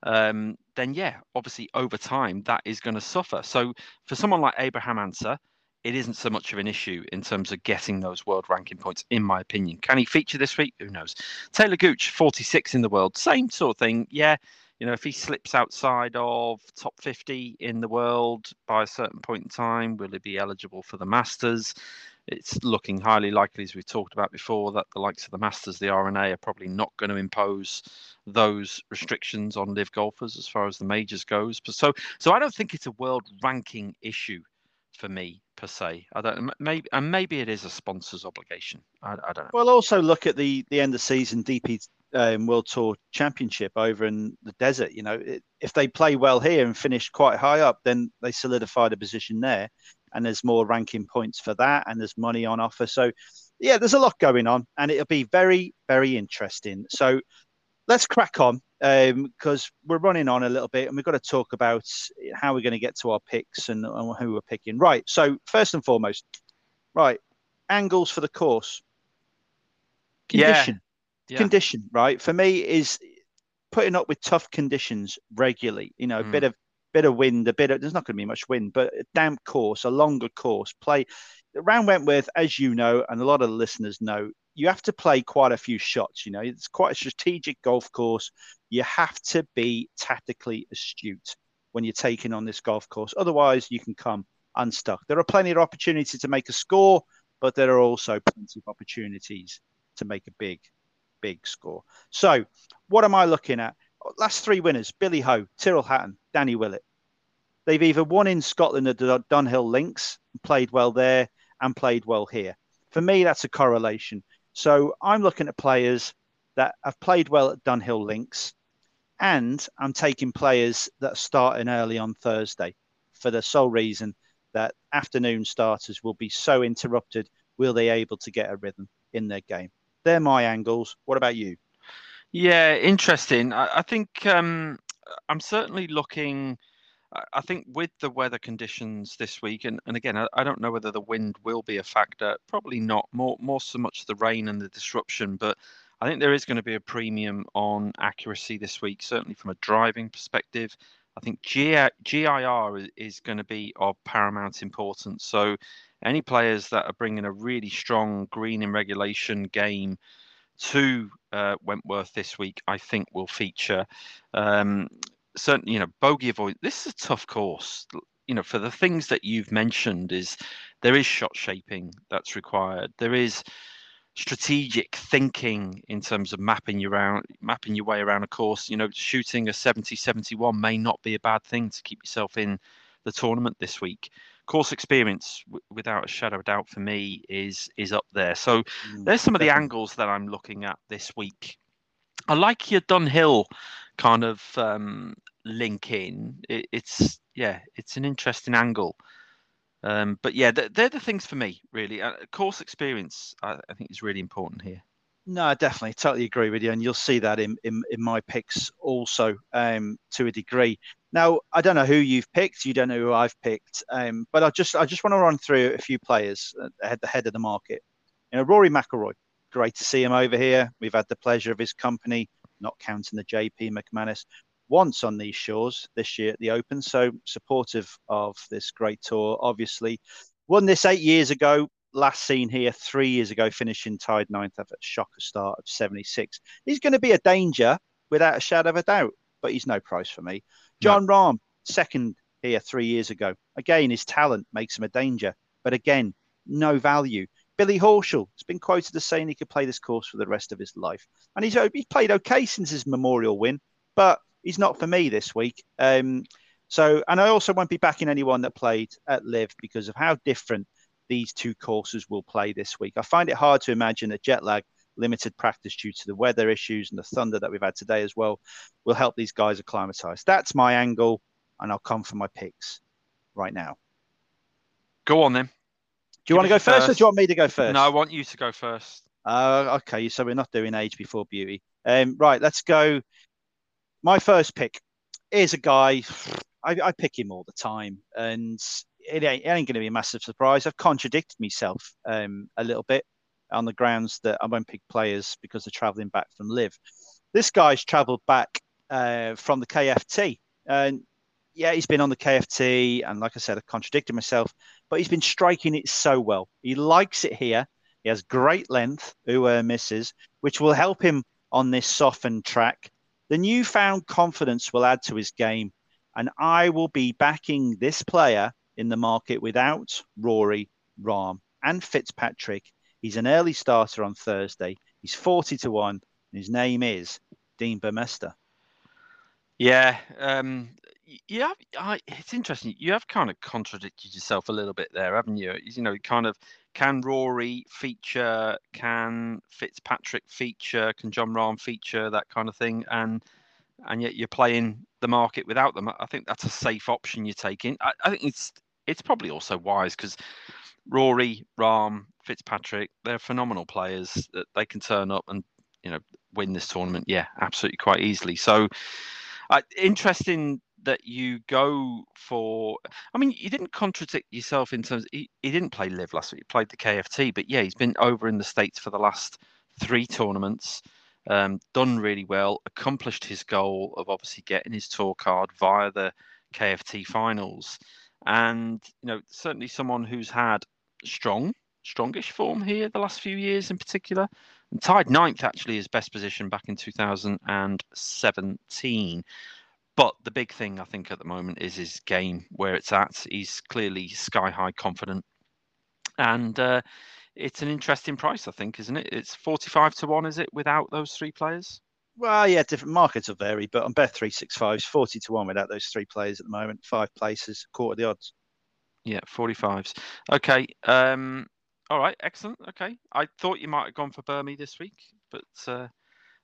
[SPEAKER 2] um, then yeah, obviously over time that is going to suffer. So for someone like Abraham Ancer, it isn't so much of an issue in terms of getting those world ranking points, in my opinion. Can he feature this week? Who knows? Taylor Gooch, 46 in the world, same sort of thing. Yeah, you know, if he slips outside of top 50 in the world by a certain point in time, will he be eligible for the Masters? It's looking highly likely, as we've talked about before, that the likes of the Masters, the R&A, are probably not going to impose those restrictions on LIV golfers as far as the majors goes. But so, so I don't think it's a world ranking issue for me per se. I don't maybe and maybe it is a sponsor's obligation. I, I don't know.
[SPEAKER 1] Well, also look at the the end of season DP um, World Tour Championship over in the desert. You know, it, if they play well here and finish quite high up, then they solidify the position there, and there's more ranking points for that, and there's money on offer. So, yeah, there's a lot going on, and it'll be very very interesting. So, let's crack on because um, we're running on a little bit, and we've got to talk about how we're going to get to our picks and, and who we're picking. Right. So, first and foremost, right, angles for the course. Condition.
[SPEAKER 2] Yeah. Yeah.
[SPEAKER 1] condition, right? For me, is putting up with tough conditions regularly. You know, a
[SPEAKER 2] Mm.
[SPEAKER 1] bit of bit of wind, a bit of there's not going to be much wind, but a damp course, a longer course. Play around Wentworth, as you know, and a lot of listeners know, you have to play quite a few shots. You know, it's quite a strategic golf course. You have to be tactically astute when you're taking on this golf course. Otherwise, you can come unstuck. There are plenty of opportunities to make a score, but there are also plenty of opportunities to make a big, big score. So, what am I looking at? Last three winners Billy Ho, Tyrrell Hatton, Danny Willett. They've either won in Scotland at the Dunhill Links, played well there, and played well here. For me, that's a correlation. So, I'm looking at players that have played well at Dunhill Links, and I'm taking players that are starting early on Thursday for the sole reason that afternoon starters will be so interrupted. Will they able to get a rhythm in their game? They're my angles. What about you?
[SPEAKER 2] Yeah, interesting. I, I think um, I'm certainly looking. I- think with the weather conditions this week, and, and again, I, I don't know whether the wind will be a factor. Probably not. More more so much the rain and the disruption, but I think there is going to be a premium on accuracy this week. Certainly from a driving perspective, I think GIR is, is going to be of paramount importance. So any players that are bringing a really strong green in regulation game to uh, Wentworth this week, I think will feature. Um, certainly, you know, bogey avoid. This is a tough course. You know, for the things that you've mentioned, is there is shot shaping that's required. There is strategic thinking in terms of mapping your around mapping your way around a course you know shooting a 70 71 may not be a bad thing to keep yourself in the tournament this week course experience w- without a shadow of doubt for me is is up there so there's some of the angles that I'm looking at this week. I like your Dunhill kind of um, link in. It, it's yeah, it's an interesting angle. Um, but yeah, th- they're the things for me really. Uh, course experience, I, I think, is really important here.
[SPEAKER 1] No, definitely, totally agree with you, and you'll see that in in, in my picks also um, to a degree. Now, I don't know who you've picked. You don't know who I've picked, um, but I just I just want to run through a few players at the head of the market. You know, Rory McIlroy, great to see him over here. We've had the pleasure of his company, not counting the JP McManus, once on these shores this year at the Open. So supportive of this great tour. Obviously, won this eight years ago. Last seen here three years ago, finishing tied ninth after a shocker start of 76. He's going to be a danger without a shadow of a doubt, but he's no price for me. Jon Rahm, second here three years ago. Again, his talent makes him a danger, but again, no value. Billy Horschel has been quoted as saying he could play this course for the rest of his life, and he's he's played okay since his Memorial win, but he's not for me this week. Um, so, and I also won't be backing anyone that played at LIV because of how different these two courses will play this week. I find it hard to imagine that jet lag, limited practice due to the weather issues and the thunder that we've had today as well, will help these guys acclimatise. That's my angle, and I'll come for my picks right now.
[SPEAKER 2] Go on then.
[SPEAKER 1] Do you want to go
[SPEAKER 2] your
[SPEAKER 1] first, or do you want me to go first?
[SPEAKER 2] No, I want you to go first.
[SPEAKER 1] Uh, okay, so we're not doing age before beauty. Um, right, let's go. My first pick is a guy. I, I pick him all the time, and it ain't, ain't going to be a massive surprise. I've contradicted myself um, a little bit on the grounds that I won't pick players because they're traveling back from LIV. This guy's travelled back uh, from the KFT, and yeah, he's been on the KFT, and like I said, I contradicted myself, but he's been striking it so well. He likes it here. He has great length, who uh, misses, which will help him on this softened track. The newfound confidence will add to his game, and I will be backing this player in the market without Rory, Rahm, and Fitzpatrick. He's an early starter on Thursday. He's 40 to 1, and his name is Dean Burmester.
[SPEAKER 2] Yeah, um, yeah, I, it's interesting. You have kind of contradicted yourself a little bit there, haven't you? You know, kind of can Rory feature, can Fitzpatrick feature, can Jon Rahm feature, that kind of thing, and and yet you're playing the market without them. I think that's a safe option you're taking. I, I think it's it's probably also wise because Rory, Rahm, Fitzpatrick, they're phenomenal players that they can turn up and you know win this tournament. Yeah, absolutely quite easily. So, uh, interesting that you go for. I mean, you didn't contradict yourself in terms. He, he didn't play LIV last week. He played the KFT, but yeah, he's been over in the states for the last three tournaments. Um, done really well. Accomplished his goal of obviously getting his tour card via the KFT finals and you know certainly someone who's had strong, strongish form here the last few years in particular, and tied ninth actually his best position back in 2017. But the big thing I think at the moment is his game where it's at. He's clearly sky high confident, and uh, it's an interesting price, I think, isn't it? It's 45 to one, is it, without those three players?
[SPEAKER 1] Well, yeah, different markets will vary, but on Bet three six five forty to one without those three players at the moment. Five places, quarter the odds.
[SPEAKER 2] Yeah, forty fives. Okay. Um. All right. Excellent. Okay. I thought you might have gone for Burmy this week, but uh,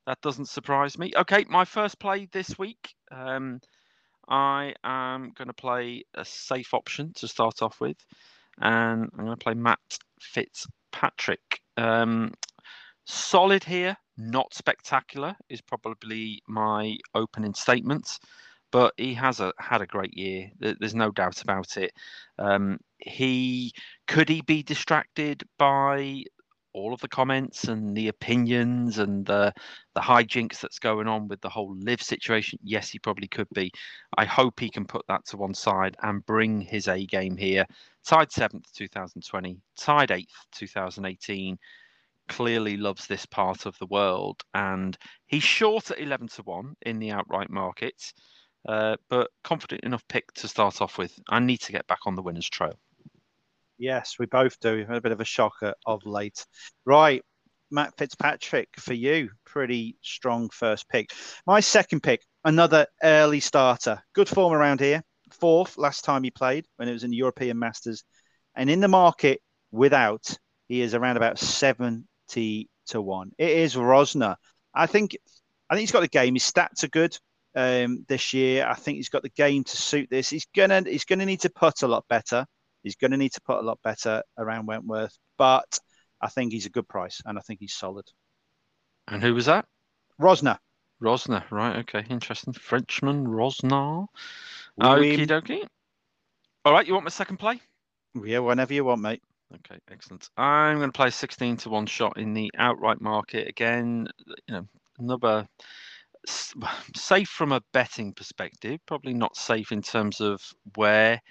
[SPEAKER 2] that doesn't surprise me. Okay. My first play this week. Um, I am going to play a safe option to start off with, and I'm going to play Matt Fitzpatrick. Um, solid here not spectacular is probably my opening statement, but he has a, had a great year. There's no doubt about it. Um, he could he be distracted by all of the comments and the opinions and the the hijinks that's going on with the whole LIV situation yes he probably could be. I hope he can put that to one side and bring his a game here. Tied 7th 2020 tied 8th 2018 clearly loves this part of the world, and he's short at eleven to one in the outright market, uh, but confident enough pick to start off with. I need to get back on the winners' trail.
[SPEAKER 1] Yes, we both do. We've had a bit of a shocker of late. Right, Matt Fitzpatrick for you. Pretty strong first pick. My second pick, another early starter. Good form around here. Fourth last time he played when it was in the European Masters. And in the market without, he is around about 70 to one. It is Rozner. I think I think he's got the game. His stats are good um, this year. I think he's got the game to suit this. He's gonna he's gonna need to put a lot better. He's gonna need to put a lot better around Wentworth, but I think he's a good price and I think he's solid.
[SPEAKER 2] And who was that?
[SPEAKER 1] Rozner.
[SPEAKER 2] Rozner, right? Okay, interesting. Frenchman Rozner. Okie dokie. All right, you want my second play?
[SPEAKER 1] Yeah, whenever you want, mate.
[SPEAKER 2] Okay, excellent. I'm going to play 16 to 1 shot in the outright market. Again, you know, another safe from a betting perspective, probably not safe in terms of where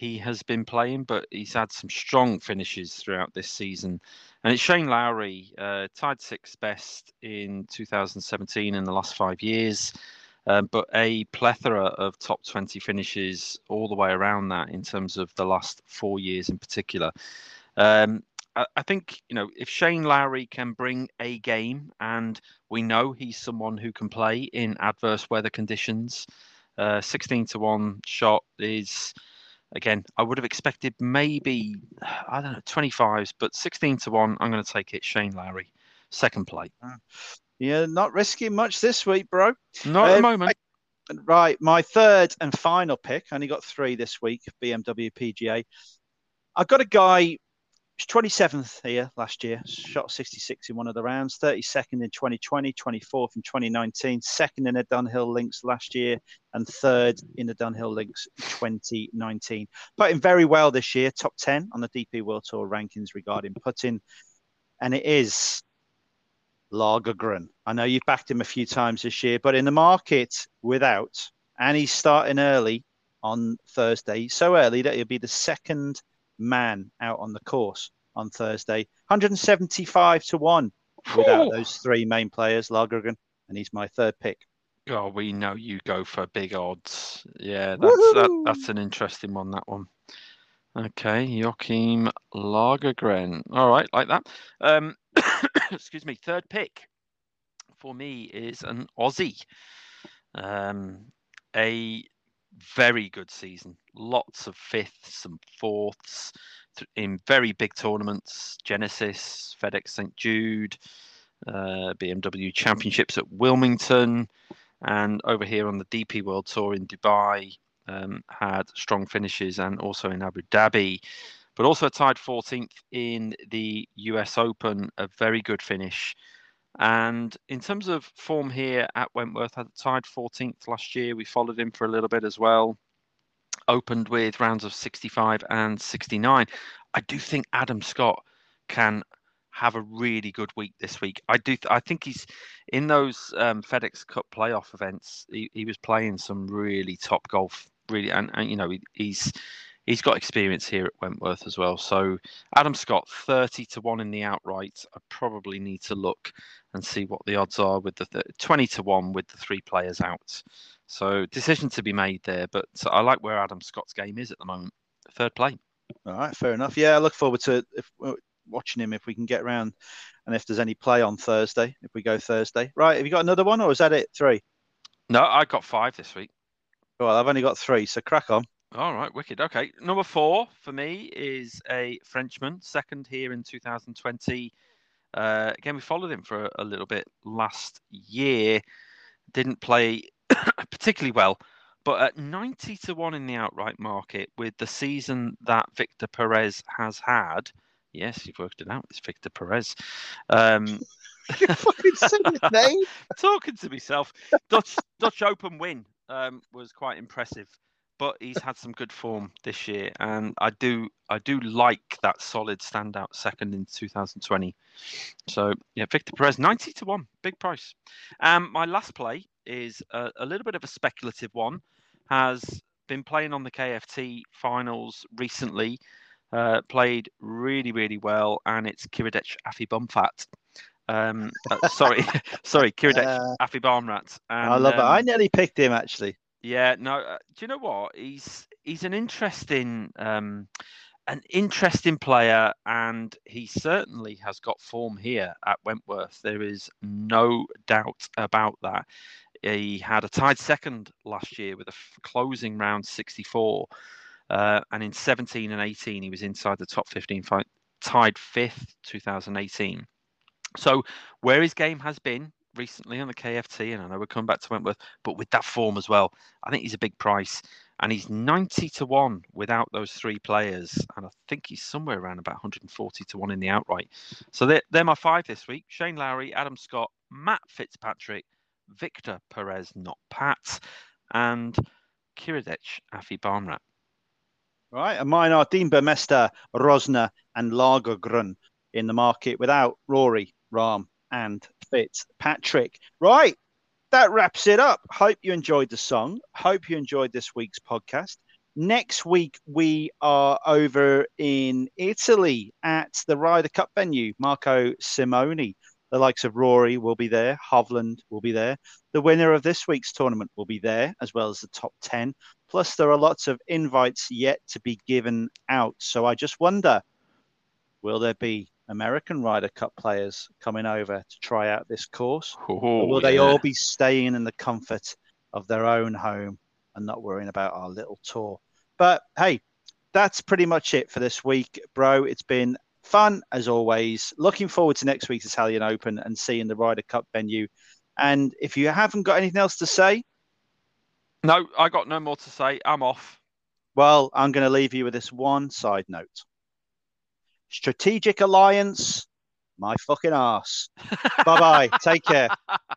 [SPEAKER 2] he has been playing, but he's had some strong finishes throughout this season. And it's Shane Lowry, uh, tied sixth best in 2017 in the last five years um, but a plethora of top 20 finishes all the way around that in terms of the last four years in particular. Um, I, think, you know, if Shane Lowry can bring a game, and we know he's someone who can play in adverse weather conditions, uh, 16 to 1 shot is again, I would have expected maybe, I don't know, 25s, but 16 to 1, I'm going to take it Shane Lowry, second play.
[SPEAKER 1] Uh, yeah, not risking much this week, bro.
[SPEAKER 2] Not um, at the um, moment.
[SPEAKER 1] Right, my third and final pick. I only got three this week. BMW PGA. I've got a guy 27th here last year, shot 66 in one of the rounds, 32nd in 2020, 24th in 2019, second in the Dunhill Links last year, and third in the Dunhill Links 2019. Putting very well this year, top 10 on the DP World Tour rankings regarding putting. And it is Lagergren. I know you've backed him a few times this year, but in the market without, and he's starting early on Thursday, so early that he'll be the second man out on the course on Thursday. 175 to 1 without
[SPEAKER 2] Ooh.
[SPEAKER 1] those three main players, Lagergren, and he's my third pick.
[SPEAKER 2] Oh, we know you go for big odds. Yeah, that's that, that's an interesting one. That one. Okay, Joakim Lagergren. All right, like that. Um, excuse me. Third pick for me is an Aussie. Um, a very good season. Lots of fifths and fourths in very big tournaments. Genesis, FedEx St Jude, uh, BMW Championships at Wilmington, and over here on the DP World Tour in Dubai, um, had strong finishes and also in Abu Dhabi, but also tied 14th in the US Open, a very good finish. And in terms of form here at Wentworth, had tied 14th last year. We followed him for a little bit as well. Opened with rounds of 65 and 69. I do think Adam Scott can have a really good week this week. I do. I think he's in those um, FedEx Cup playoff events. He, he was playing some really top golf, really, and, and you know he, he's he's got experience here at Wentworth as well. So Adam Scott, thirty to one in the outright. I probably need to look and see what the odds are with the th- twenty to one with the three players out. So decision to be made there, but I like where Adam Scott's game is at the moment. Third play.
[SPEAKER 1] All right, fair enough. Yeah, I look forward to if, uh, watching him if we can get around and if there's any play on Thursday, if we go Thursday. Right, have you got another one or is that it? Three?
[SPEAKER 2] No, I got five this week.
[SPEAKER 1] Well, I've only got three, so crack on.
[SPEAKER 2] All right, wicked. Okay, number four for me is a Frenchman, second here in 2020. Uh, again, we followed him for a, a little bit last year. Didn't play particularly well, but at 90 to 1 in the outright market with the season that Victor Perez has had. Yes, you've worked it out. It's Victor Perez. Um,
[SPEAKER 1] You fucking said his name.
[SPEAKER 2] talking to myself. Dutch Dutch Open win um, was quite impressive, but he's had some good form this year, and I do I do like that solid standout second in 2020. So yeah, Victor Perez 90 to one, big price. Um, my last play is a, a little bit of a speculative one. Has been playing on the KFT finals recently. Uh, played really, really well, and it's Kiradech Afi Bumfat. Um, uh, sorry, sorry, Kiradech
[SPEAKER 1] Uh,
[SPEAKER 2] Barmrat.
[SPEAKER 1] I love it.
[SPEAKER 2] um,
[SPEAKER 1] I nearly picked him actually.
[SPEAKER 2] Yeah, no. Uh, do you know what? He's he's an interesting um, an interesting player, and he certainly has got form here at Wentworth. There is no doubt about that. He had a tied second last year with a f- closing round 64, uh, and in 17 and 18 he was inside the top 15, fi- tied fifth 2018. So where his game has been recently on the KFT, and I know we're coming back to Wentworth, but with that form as well, I think he's a big price. And he's 90 to 1 without those three players. And I think he's somewhere around about 140 to 1 in the outright. So they're, they're my five this week Shane Lowry, Adam Scott, Matt Fitzpatrick, Victor Perez, not Pat, and Kiradech Aphibarnrat.
[SPEAKER 1] Right, and mine are Dean Burmester, Rozner, and Lagergren in the market without Rory, Rahm, and Fitzpatrick. Right, that wraps it up. Hope you enjoyed the song. Hope you enjoyed this week's podcast. Next week, we are over in Italy at the Ryder Cup venue, Marco Simone. The likes of Rory will be there, Hovland will be there. The winner of this week's tournament will be there, as well as the top 10. Plus, there are lots of invites yet to be given out. So I just wonder will there be American Ryder Cup players coming over to try out this course? Oh, or will they all be staying in the comfort of their own home and not worrying about our little tour? But hey, that's pretty much it for this week, bro. It's been fun as always. Looking forward to next week's Italian Open and seeing the Ryder Cup venue. And if you haven't got anything else to say,
[SPEAKER 2] No, I got no more to say. I'm off.
[SPEAKER 1] well, I'm going to leave you with this one side note. Strategic Alliance, my fucking ass. bye bye. Take care.